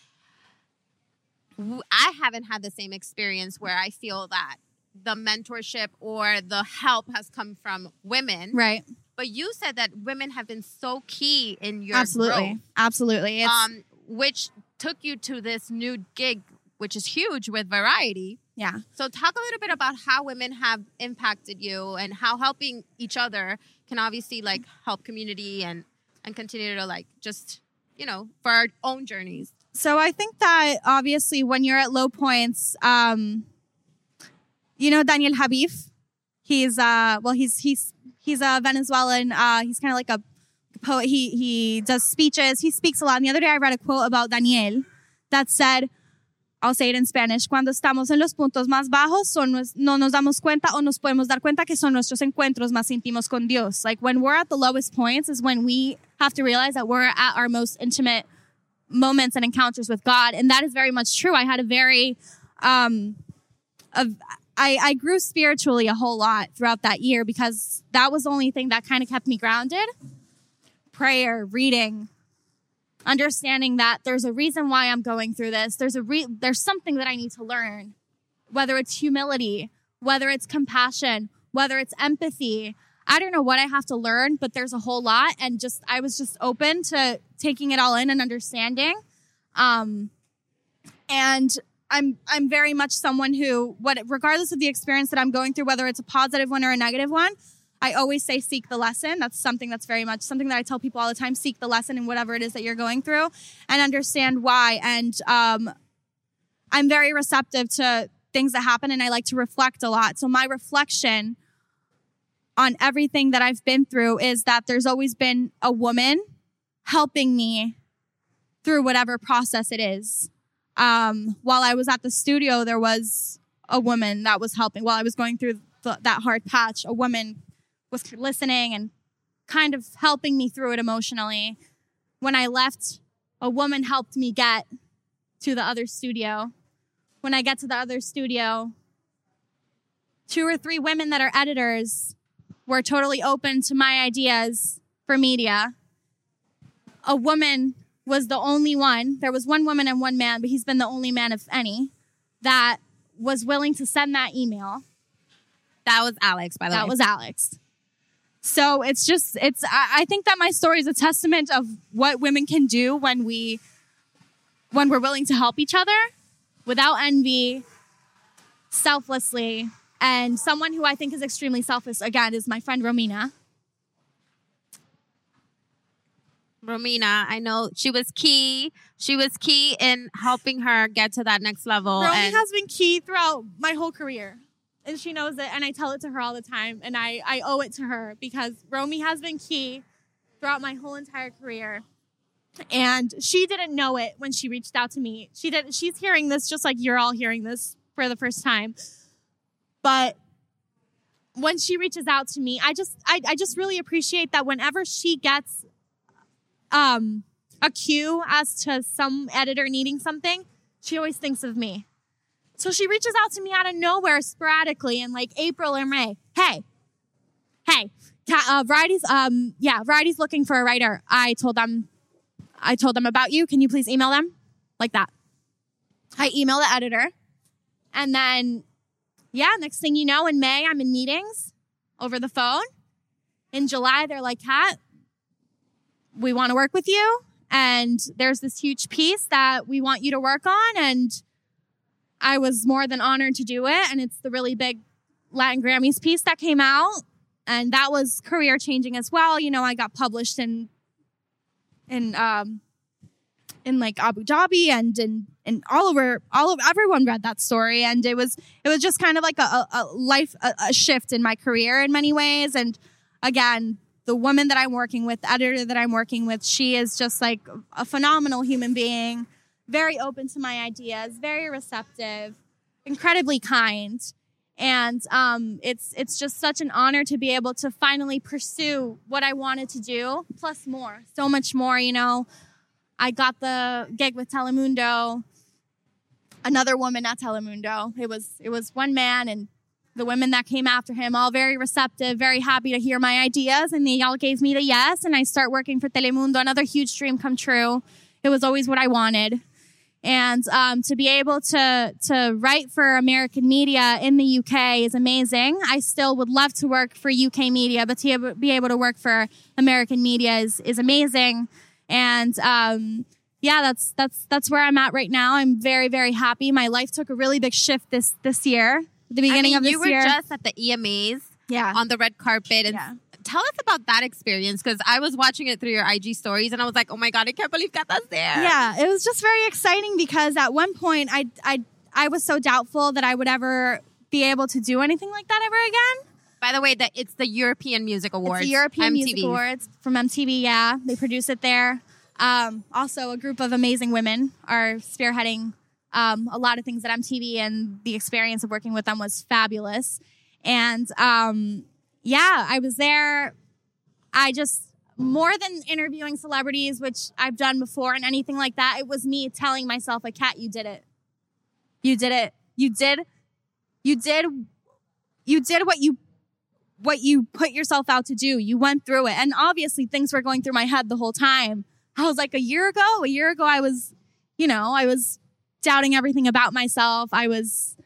I haven't had the same experience where I feel that the mentorship or the help has come from women. Right. But you said that women have been so key in your Absolutely. growth, Absolutely. It's, um, which took you to this new gig, which is huge with Variety. yeah. So talk a little bit about how women have impacted you and how helping each other can obviously like help community and and continue to like just you know for our own journeys. So I think that obviously when you're at low points, um, you know Daniel Habif. He's uh well he's he's he's a Venezuelan. Uh, he's kind of like a poet. He he does speeches. He speaks a lot. And the other day I read a quote about Daniel that said, I'll say it in Spanish. Cuando estamos en los puntos más bajos, son, no nos damos cuenta o nos podemos dar cuenta que son nuestros encuentros más íntimos con Dios. Like when we're at the lowest points is when we have to realize that we're at our most intimate moments and encounters with God. And that is very much true. I had a very, um, of, I, I grew spiritually a whole lot throughout that year because that was the only thing that kind of kept me grounded. Prayer, reading, understanding that there's a reason why I'm going through this. There's a re- there's something that I need to learn, whether it's humility, whether it's compassion, whether it's empathy. I don't know what I have to learn, but there's a whole lot, and just I was just open to taking it all in and understanding. Um, and I'm I'm very much someone who, what regardless of the experience that I'm going through, whether it's a positive one or a negative one, I always say seek the lesson. That's something that's very much something that I tell people all the time. Seek the lesson in whatever it is that you're going through, and understand why. And um, I'm very receptive to things that happen, and I like to reflect a lot. So my reflection on everything that I've been through is that there's always been a woman helping me through whatever process it is. Um, while I was at the studio, there was a woman that was helping. While I was going through th- that hard patch, a woman was listening and kind of helping me through it emotionally. When I left, a woman helped me get to the other studio. When I get to the other studio, two or three women that are editors were totally open to my ideas for media. A woman was the only one. There was one woman and one man, but he's been the only man, if any, that was willing to send that email. That was Alex, by the That way. That was Alex. So it's just, it's, I, I think that my story is a testament of what women can do when we, when we're willing to help each other without envy, selflessly. And someone who I think is extremely selfless, again, is my friend Romina. Romina, I know she was key. She was key in helping her get to that next level. Romy and has been key throughout my whole career. And she knows it. And I tell it to her all the time. And I, I owe it to her because Romy has been key throughout my whole entire career. And she didn't know it when she reached out to me. She didn't, she's hearing this just like you're all hearing this for the first time. But when she reaches out to me, I just, I, I just really appreciate that whenever she gets, um, a cue as to some editor needing something, she always thinks of me. So she reaches out to me out of nowhere sporadically in like April or May. Hey, hey, uh, Variety's, um, yeah, Variety's looking for a writer. I told them, I told them about you. Can you please email them? Like that. I email the editor. And then, yeah, next thing you know, in May, I'm in meetings over the phone. In July, they're like, Kat, we want to work with you. And there's this huge piece that we want you to work on. And I was more than honored to do it. And it's the really big Latin Grammys piece that came out. And that was career changing as well. You know, I got published in, in, um, in like Abu Dhabi and in and all over all of everyone read that story and it was it was just kind of like a, a, life a, a shift in my career in many ways and again the woman that I'm working with the editor that I'm working with she is just like a phenomenal human being very open to my ideas very receptive incredibly kind and um, it's it's just such an honor to be able to finally pursue what I wanted to do plus more so much more you know I got the gig with Telemundo. Another woman at Telemundo. It was it was one man and the women that came after him, all very receptive, very happy to hear my ideas, and they all gave me the yes. And I start working for Telemundo, another huge dream come true. It was always what I wanted, And um, to be able to to write for American media in the UK is amazing. I still would love to work for UK media, but to be able to work for American media is is amazing. And um, yeah, that's that's that's where I'm at right now. I'm very very happy. My life took a really big shift this this year, the beginning I mean, of this you were year. just at the EMAs yeah, on the red carpet and Yeah. tell us about that experience because I was watching it through your IG stories and I was like, oh my god, I can't believe Gata's there. yeah. It was just very exciting because at one point I I I was so doubtful that I would ever be able to do anything like that ever again. By the way, that it's the European Music Awards. It's the European MTV. Music Awards from MTV. Yeah, they produce it there. Um, also, a group of amazing women are spearheading um, a lot of things at MTV, and the experience of working with them was fabulous. And um, yeah, I was there. I just more than interviewing celebrities, which I've done before, and anything like that. It was me telling myself, "Like, Kat, you did it. You did it. You did. You did. You did what you what you put yourself out to do. You went through it. And obviously things were going through my head the whole time. I was like a year ago, a year ago, I was, you know, I was doubting everything about myself. I was,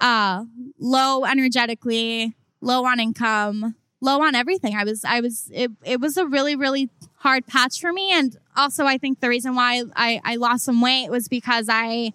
uh, low energetically, low on income, low on everything. I was, I was, it, it was a really, really hard patch for me. And also I think the reason why I, I lost some weight was because I,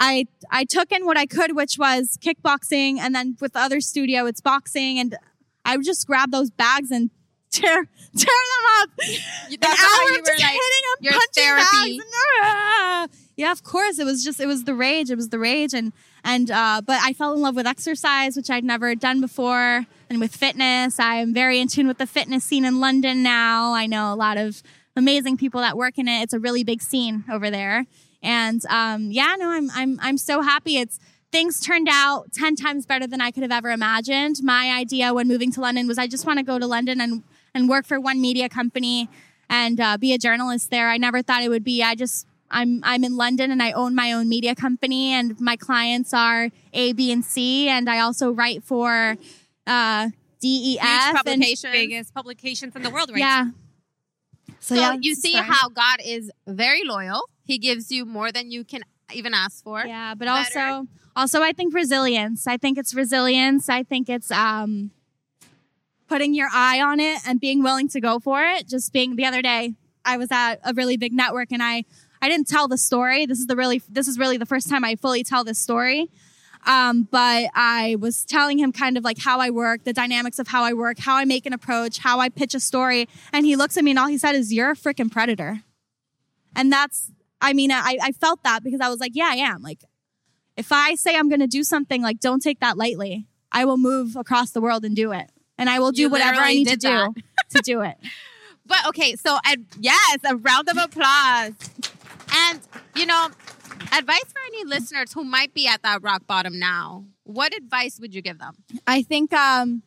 I I took in what I could, which was kickboxing, and then with the other studio, it's boxing, and I would just grab those bags and tear tear them up. You- An That's hour how you of were just like, hitting them, your punching therapy. bags, and, ah. Yeah, of course, it was just it was the rage. It was the rage, and and uh, but I fell in love with exercise, which I'd never done before, and with fitness. I am very in tune with the fitness scene in London now. I know a lot of amazing people that work in it. It's a really big scene over there. And um, yeah, no, I'm I'm I'm so happy. It's things turned out ten times better than I could have ever imagined. My idea when moving to London was I just want to go to London and and work for one media company and uh, be a journalist there. I never thought it would be. I just I'm I'm in London and I own my own media company and my clients are A, B, and C, and I also write for uh, DEF Huge and biggest publications in the world right yeah. So, yeah, you see fine. how God is very loyal. He gives you more than you can even ask for. Yeah, but better. also also I think resilience. I think it's resilience. I think it's um putting your eye on it and being willing to go for it. Just being the other day, I was at a really big network and I I didn't tell the story. This is the really this is really the first time I fully tell this story. Um, but I was telling him kind of like how I work, the dynamics of how I work, how I make an approach, how I pitch a story. And he looks at me and all he said is, You're a freaking predator. And that's, I mean, I, I felt that because I was like, Yeah, I am. Like, if I say I'm going to do something, like, don't take that lightly. I will move across the world and do it. And I will do You whatever I need to did do to do it. But okay, so and yes, a round of applause. And you know, advice for any listeners who might be at that rock bottom now. What advice would you give them? I think um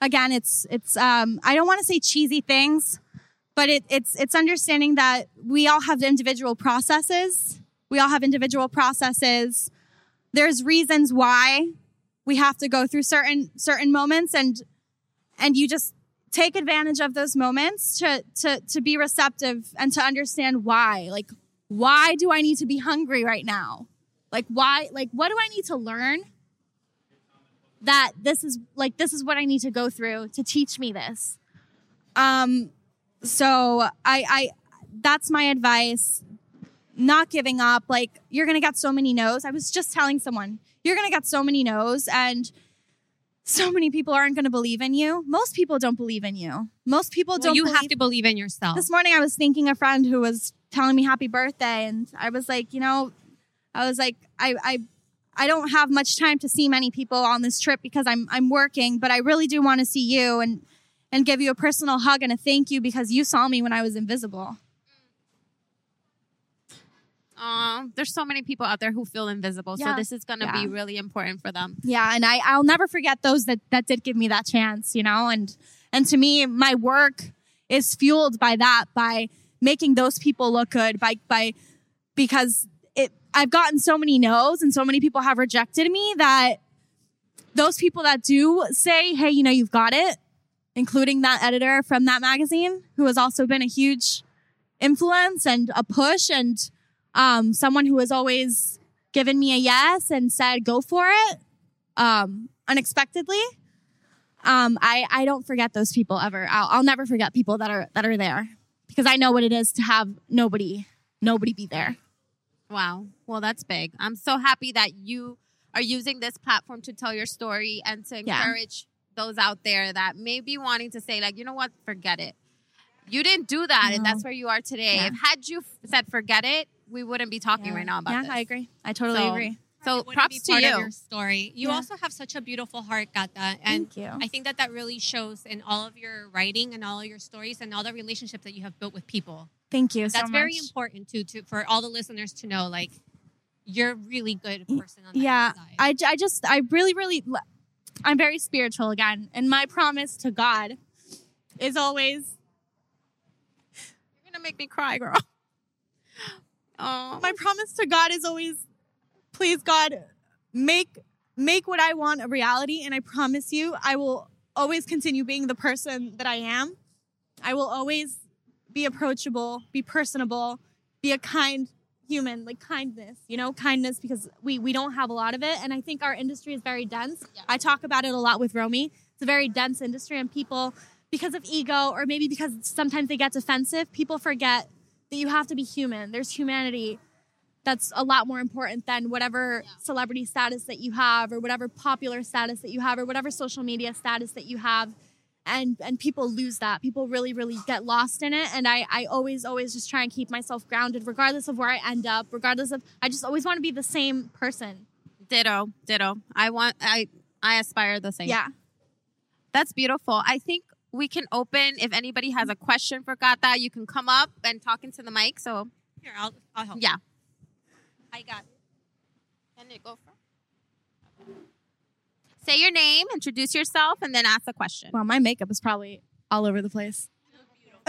again it's it's um I don't want to say cheesy things, but it, it's it's understanding that we all have individual processes. We all have individual processes. There's reasons why we have to go through certain certain moments and and you just take advantage of those moments to to to be receptive and to understand why. Like why do I need to be hungry right now? Like why like what do I need to learn? that this is like this is what I need to go through to teach me this. Um so I I that's my advice. Not giving up. Like you're going to get so many no's. I was just telling someone, you're going to get so many no's and so many people aren't going to believe in you. Most people don't believe in you. Most people Well, don't you have to believe in yourself. this morning I was thanking a friend who was telling me happy birthday and I was like, you know, I was like, I, I, I don't have much time to see many people on this trip because I'm, I'm working, but I really do want to see you and, and give you a personal hug and a thank you because you saw me when I was invisible. Um, there's so many people out there who feel invisible, so this is going to Yeah. be really important for them. Yeah. And I, I'll never forget those that, that did give me that chance, you know, and, and to me, my work is fueled by that, by making those people look good, by, by, because it, I've gotten so many no's and so many people have rejected me that those people that do say, Hey, you know, you've got it, including that editor from that magazine who has also been a huge influence and a push. And, um, someone who has always given me a yes and said, go for it, um, unexpectedly. Um, I, I don't forget those people ever. I'll, I'll never forget people that are, that are there because I know what it is to have nobody, nobody be there. Wow. Well, that's big. I'm so happy that you are using this platform to tell your story and to Yeah. encourage those out there that may be wanting to say, like, you know what, forget it. You didn't do that, and that's where you are today. Yeah. If had you f- said forget it, we wouldn't be talking right now about it. yeah, this. I agree. I totally So- agree. So It props be to part you. Of your story. You Yeah. also have such a beautiful heart, Gata, and Thank you. I think that that really shows in all of your writing and all of your stories and all the relationships that you have built with people. Thank you so That's very much. important too, to for all the listeners to know. Like, you're a really good person on that yeah side. I, j- I just i really really i'm very spiritual again and my promise to god is always You're gonna make me cry, girl. Oh, my promise to god is always please god make make what i want a reality and i promise you i will always continue being the person that i am. I will always be approachable be personable be a kind human like kindness you know kindness because we we don't have a lot of it and i think our industry is very dense. I talk about it a lot with romy it's a very dense industry and people because of ego or maybe because sometimes they get defensive people forget that you have to be human. There's humanity that's a lot more important than whatever celebrity status that you have or whatever popular status that you have or whatever social media status that you have. And and people lose that. People really really get lost in it. And i i always always just try and keep myself grounded regardless of where i end up regardless of i just always want to be the same person. Ditto, ditto. I want, I, I aspire the same. yeah. That's beautiful. I think we can open if anybody has a question for Gata, you can come up and talk into the mic. So Here, I'll, I'll help. yeah. I got it. Can it go for? Say your name, introduce yourself, and then ask a question. well my makeup is probably all over the place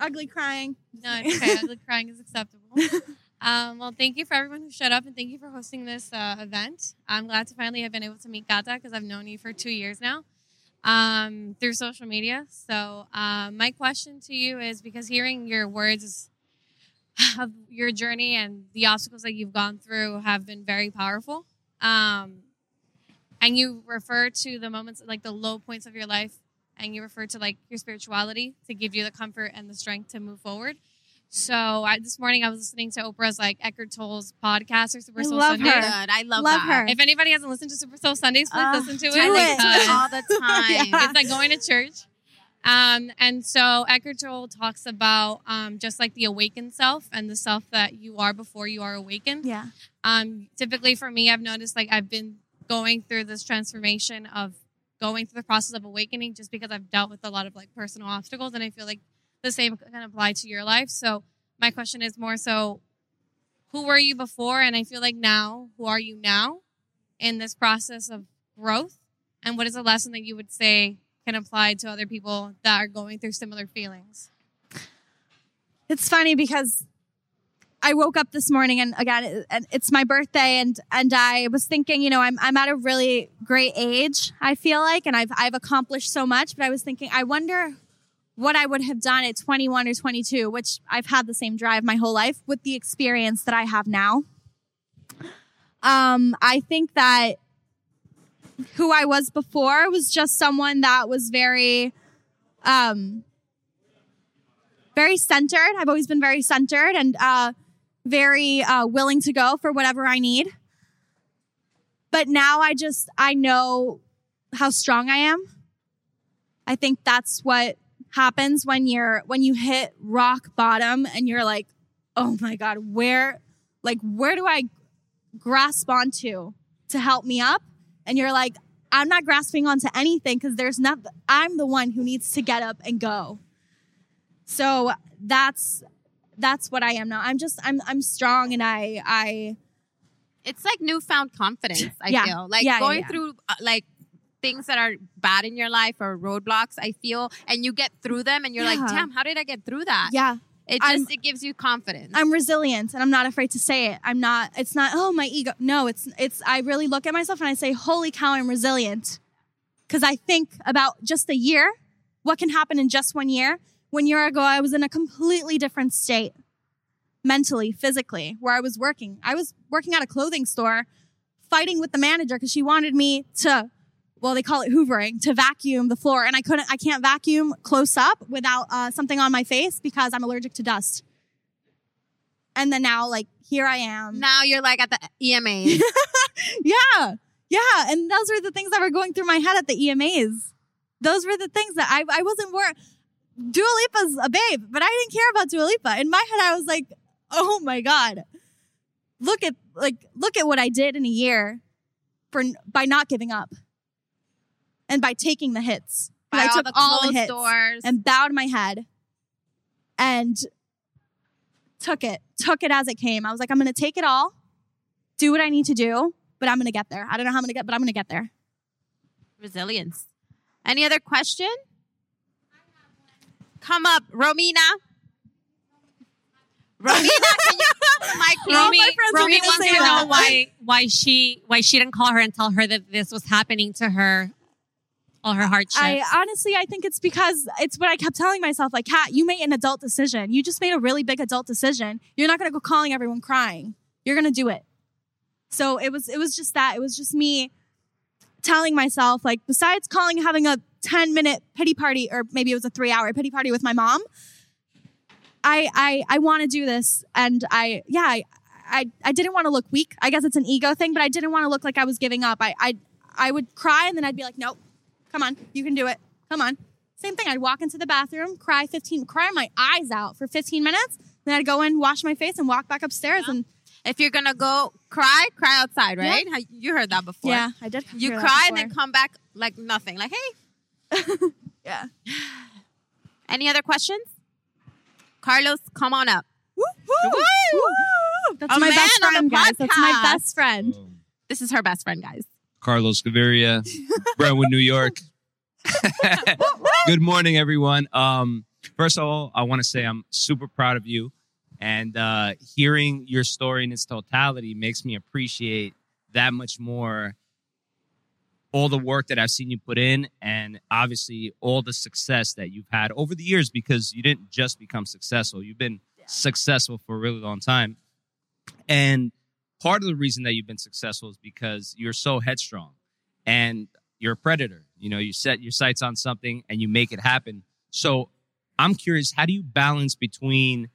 ugly crying No, it's okay. Ugly crying is acceptable. Um, well, thank you for everyone who showed up and thank you for hosting this uh, event. I'm glad to finally have been able to meet Gata because I've known you for two years now um, through social media. So, um, my question to you is because hearing your words of your journey and the obstacles that you've gone through have been very powerful. Um, and you refer to the moments, like the low points of your life, and you refer to like your spirituality to give you the comfort and the strength to move forward. So I, this morning I was listening to Oprah's like Eckhart Tolle's podcast or Super I Soul love Sundays. her. Good. I love, Love that. her. If anybody hasn't listened to Super Soul Sundays, please Uh, listen to it. do it. it. all the time. Yeah. It's like going to church. Um, and so Eckhart Tolle talks about um, just like the awakened self and the self that you are before you are awakened. yeah Um, typically for me, I've noticed like I've been going through this transformation of going through the process of awakening just because I've dealt with a lot of like personal obstacles. And I feel like the same can apply to your life. So my question is more so who were you before? And I feel like now, who are you now in this process of growth? And what is a lesson that you would say can apply to other people that are going through similar feelings? it's funny because I woke up this morning and again it's my birthday and and I was thinking you know I'm I'm at a really great age I feel like and I've I've accomplished so much but I was thinking I wonder what I would have done at 21 or 22 which I've had the same drive my whole life with the experience that I have now um I think that who I was before was just someone that was very um very centered. I've always been very centered and uh, very uh, willing to go for whatever I need. But now I just, I know how strong I am. I think that's what happens when you're, when you hit rock bottom and you're like, oh my God, where, like, where do I grasp onto to help me up? And you're like, I'm not grasping onto anything because there's not, I'm the one who needs to get up and go. So that's that's what I am now. I'm just I'm I'm strong and I I It's like newfound confidence. I Yeah. feel like Yeah, yeah, going yeah. through uh, like things that are bad in your life or roadblocks. I feel, and you get through them, and you're like, damn, how did I get through that? yeah, It I'm- just it gives you confidence. I'm resilient and I'm not afraid to say it. I'm not it's not oh my ego. No, it's it's I really look at myself and I say, "Holy cow, I'm resilient." Cuz I think about just a year, what can happen in just one year? One year ago, I was in a completely different state. mentally, physically, where I was working. I was working at a clothing store fighting with the manager because she wanted me to, well, they call it hoovering, to vacuum the floor. And I couldn't, I can't vacuum close up without uh, something on my face because I'm allergic to dust. And then now, like, here I am. Now you're like at the E EMA. Yeah. Yeah. And those were the things that were going through my head at the EMAs. Those were the things that I, I wasn't worried. Dua Lipa's a babe, but I didn't care about Dua Lipa. In my head, I was like, oh my God. Look at, like, look at what I did in a year for, by not giving up and by taking the hits. By I all took the all the hits doors. and bowed my head and took it, took it as it came. I was like, I'm going to take it all, do what I need to do, but I'm going to get there. I don't know how I'm going to get, but I'm going to get there. Resilience. Any other question? Come up, Romina. Romina, can you come to the mic, please? Romy, my are Romy wants to know that. why why she why she didn't call her and tell her that this was happening to her, all her hardships. I honestly, I think it's because it's what I kept telling myself. Like, Kat, you made an adult decision. You just made a really big adult decision. You're not going to go calling everyone crying. You're going to do it. So it was, it was just that. It was just me telling myself, like, besides calling, having a 10 minute pity party, or maybe it was a three hour pity party with my mom, I, I, I want to do this. And I, yeah, I, I, I didn't want to look weak. I guess it's an ego thing, but I didn't want to look like I was giving up. I, I, I would cry and then I'd be like, nope, come on, you can do it. Come on. Same thing. I'd walk into the bathroom, cry 15, cry my eyes out for 15 minutes. Then I'd go in, wash my face and walk back upstairs. And If you're gonna go cry, cry outside, right? How- You heard that before. yeah, I did. You hear that cry and then come back like nothing. Like, hey. yeah. Any other questions? Carlos, come on up. Woo, woo, woo. That's my man best on the friend, guys. That's my best friend. This is her best friend, guys. Carlos Gaviria, Brentwood, New York. Good morning, everyone. Um, first of all, I want to say I'm super proud of you, and uh, hearing your story in its totality makes me appreciate that much more all the work that I've seen you put in, and obviously all the success that you've had over the years. Because you didn't just become successful; you've been successful for a really long time, and part of the reason that you've been successful is because you're so headstrong and you're a predator. You know, you set your sights on something and you make it happen. So I'm curious, how do you balance between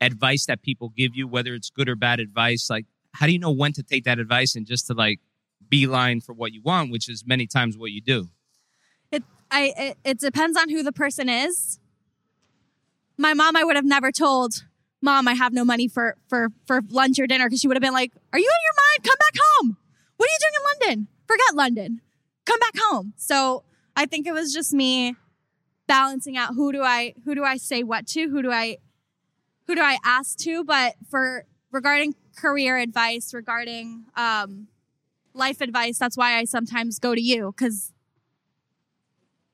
advice that people give you, whether it's good or bad advice? Like, how do you know when to take that advice and just to like beeline for what you want, which is many times what you do? It, I, it, it depends on who the person is. My mom, I would have never told mom I have no money for, for, for lunch or dinner because she would have been like, are you of your mind? Come back home. What are you doing in London? Forget London. Come back home. So I think it was just me balancing out who do I, who do I say what to? Who do I, who do I ask to? But for regarding career advice, regarding, um, life advice, that's why I sometimes go to you because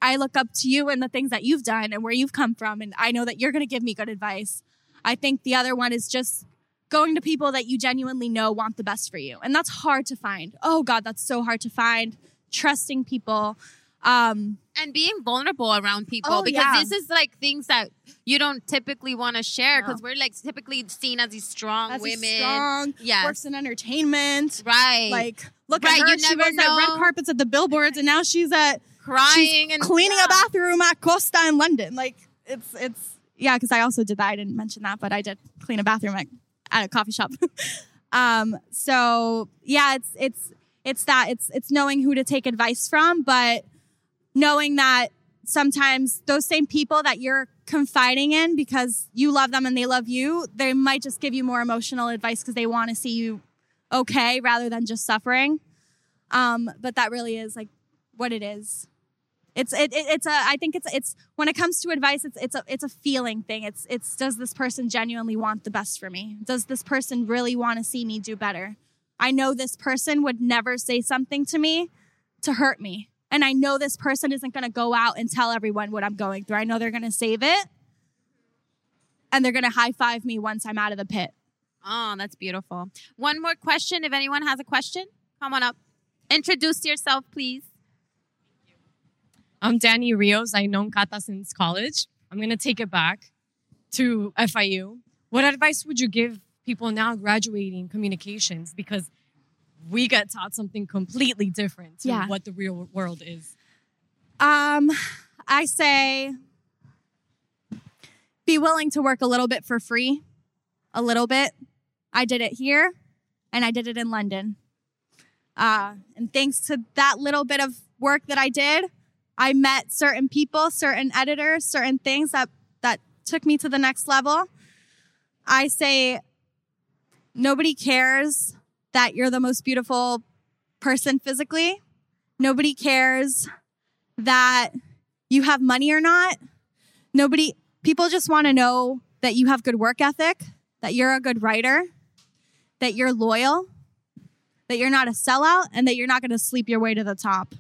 I look up to you and the things that you've done and where you've come from. And I know that you're going to give me good advice. I think the other one is just going to people that you genuinely know want the best for you. And that's hard to find. Oh God, that's so hard to find. Trusting people. Um, And being vulnerable around people Oh, because yeah. this is like things that you don't typically want to share No. because we're like typically seen as these strong as women. strong, Yes. works in entertainment. Right. Like, look Right, at her. you she was at red carpets at the billboards, and now she's at crying she's and cleaning yeah. a bathroom at Costa in London. Like it's it's yeah, because I also did that. I didn't mention that, but I did clean a bathroom at, at a coffee shop. um, so yeah, it's it's it's that it's it's knowing who to take advice from, but knowing that sometimes those same people that you're confiding in because you love them and they love you, they might just give you more emotional advice because they want to see you okay rather than just suffering. Um, but that really is like what it is. It's it, it it's a I think it's it's when it comes to advice it's it's a it's a feeling thing. It's it's does this person genuinely want the best for me? Does this person really want to see me do better? I know this person would never say something to me to hurt me. And I know this person isn't going to go out and tell everyone what I'm going through. I know they're going to save it. And they're going to high five me once I'm out of the pit. Oh, that's beautiful. One more question. If anyone has a question, come on up. Introduce yourself, please. I'm Danny Rios. I've known Kata since college. I'm going to take it back to FIU. what advice would you give people now graduating communications? Because we get taught something completely different to Yeah. what the real world is. Um, I say be willing to work a little bit for free, a little bit. I did it here, and I did it in London. Uh, and thanks to that little bit of work that I did, I met certain people, certain editors, certain things that that took me to the next level. I say nobody cares that you're the most beautiful person physically. Nobody cares that you have money or not. Nobody, people just want to know that you have good work ethic, that you're a good writer, that you're loyal, that you're not a sellout, and that you're not going to sleep your way to the top.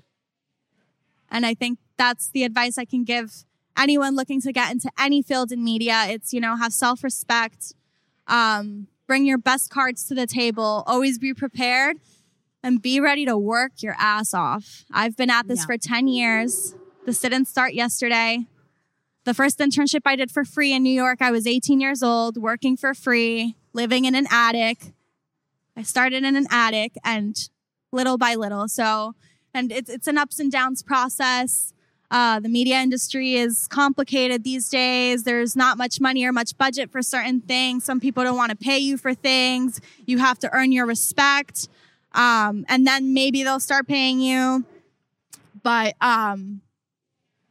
And I think that's the advice I can give anyone looking to get into any field in media. It's, you know, have self respect, um, bring your best cards to the table, always be prepared, and be ready to work your ass off. I've been at this Yeah. for 10 years. This didn't start yesterday. The first internship I did for free in New York, I was 18 years old, working for free, living in an attic. I started in an attic and little by little. So, and it's, it's an ups and downs process. Uh, the media industry is complicated these days. There's not much money or much budget for certain things. Some people don't want to pay you for things. You have to earn your respect. Um, and then maybe they'll start paying you. But, um,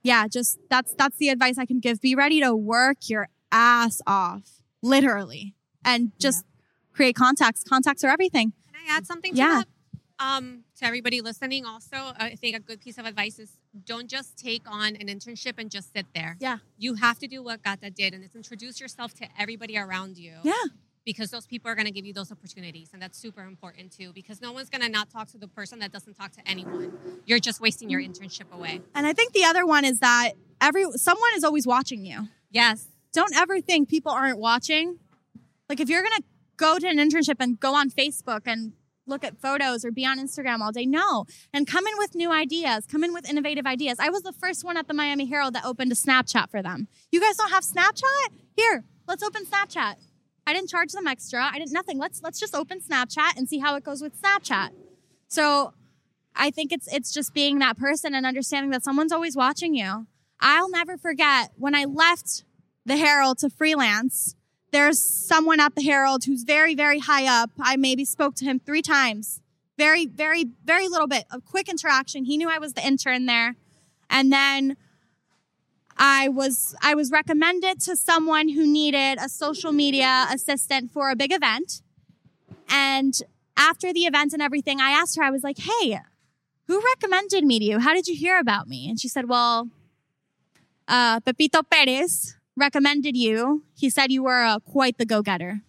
yeah, just that's, that's the advice I can give. Be ready to work your ass off, literally, and just create contacts. Contacts are everything. Can I add something to Yeah. that? Um, to everybody listening, also, I think a good piece of advice is don't just take on an internship and just sit there. Yeah. You have to do what Gata did, and it's introduce yourself to everybody around you. Yeah. Because those people are going to give you those opportunities, and that's super important too. Because no one's going to not talk to the person that doesn't talk to anyone. You're just wasting your internship away. And I think the other one is that every someone is always watching you. Yes. Don't ever think people aren't watching. Like if you're gonna go to an internship and go on Facebook and look at photos or be on Instagram all day, no. And come in with new ideas, come in with innovative ideas. I was the first one at the Miami Herald that opened a Snapchat for them. You guys don't have Snapchat? Here, let's open Snapchat. I didn't charge them extra. I didn't nothing. Let's let's just open Snapchat and see how it goes with Snapchat. So I think it's it's just being that person and understanding that someone's always watching you. I'll never forget when I left the Herald to freelance. There's someone at the Herald who's very very high up. I maybe spoke to him 3 times. Very very very little bit of quick interaction. He knew I was the intern there. And then I was I was recommended to someone who needed a social media assistant for a big event. And after the event and everything, I asked her, I was like, hey, who recommended me to you? How did you hear about me? And she said, well, uh, Pepito Perez recommended you. He said you were uh, quite the go-getter.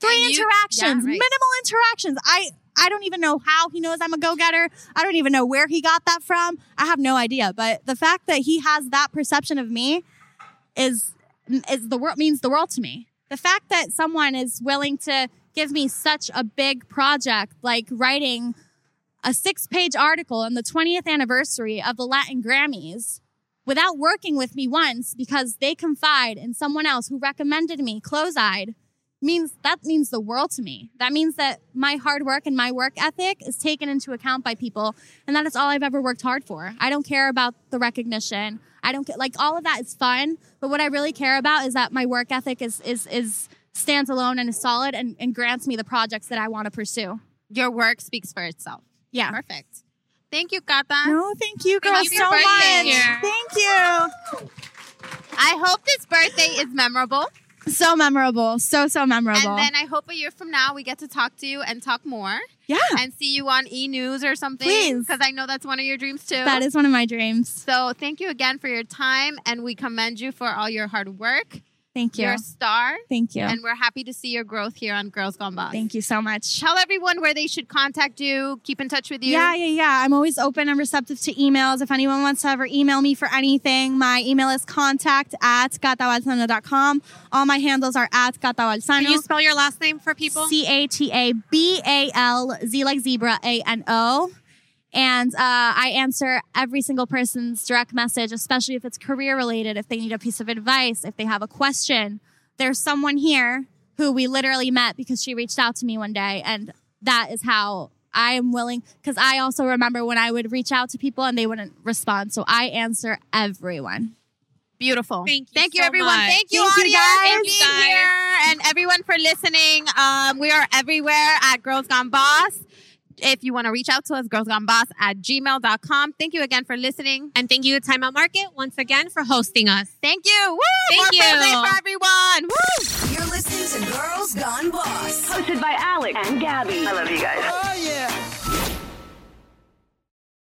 Three you- interactions, yeah, right. minimal interactions. I, I don't even know how he knows I'm a go-getter. I don't even know where he got that from. I have no idea. But the fact that he has that perception of me is is the world means the world to me. The fact that someone is willing to give me such a big project like writing a six-page article on the 20th anniversary of the Latin Grammys without working with me once because they confide in someone else who recommended me close-eyed means that means the world to me. That means that my hard work and my work ethic is taken into account by people and that is all I've ever worked hard for. I don't care about the recognition. I don't get like all of that is fun, but what I really care about is that my work ethic is is is stands alone and is solid and, and grants me the projects that I want to pursue. Your work speaks for itself. Yeah. Perfect. Thank you, Kata. No, thank you girls you so much. here. Thank you. I hope this birthday is memorable. So memorable. So so memorable. And then I hope a year from now we get to talk to you and talk more yeah. and see you on E News or something. Please. Because I know that's one of your dreams too. That is one of my dreams. So thank you again for your time and we commend you for all your hard work. Thank you. You're a star. Thank you. And we're happy to see your growth here on Girls Gone Boss. Thank you so much. Tell everyone where they should contact you, keep in touch with you. Yeah, yeah, yeah. I'm always open and receptive to emails. If anyone wants to ever email me for anything, my email is contact at catabalzano.com. All my handles are at Can catabalzano. you spell your last name for people? C A T A B A L Z like zebra A N O. And uh, I answer every single person's direct message, especially if it's career related, if they need a piece of advice, if they have a question. there's someone here who we literally met because she reached out to me one day. And that is how I am willing, because I also remember when I would reach out to people and they wouldn't respond. So I answer everyone. Beautiful. Thank you Thank you, so everyone. much. Thank you, Thank you, audience, guys. for being here, and everyone for listening. Um, we are everywhere at Girls Gone Boss. If you want to reach out to us, girlsgoneboss at gmail.com. Thank you again for listening. And thank you to Time Out Market once again for hosting us. Thank you. Woo! Thank More you. For everyone. Woo! You're listening to Girls Gone Boss. Hosted by Alex and Gabby. I love you guys. Oh, yeah.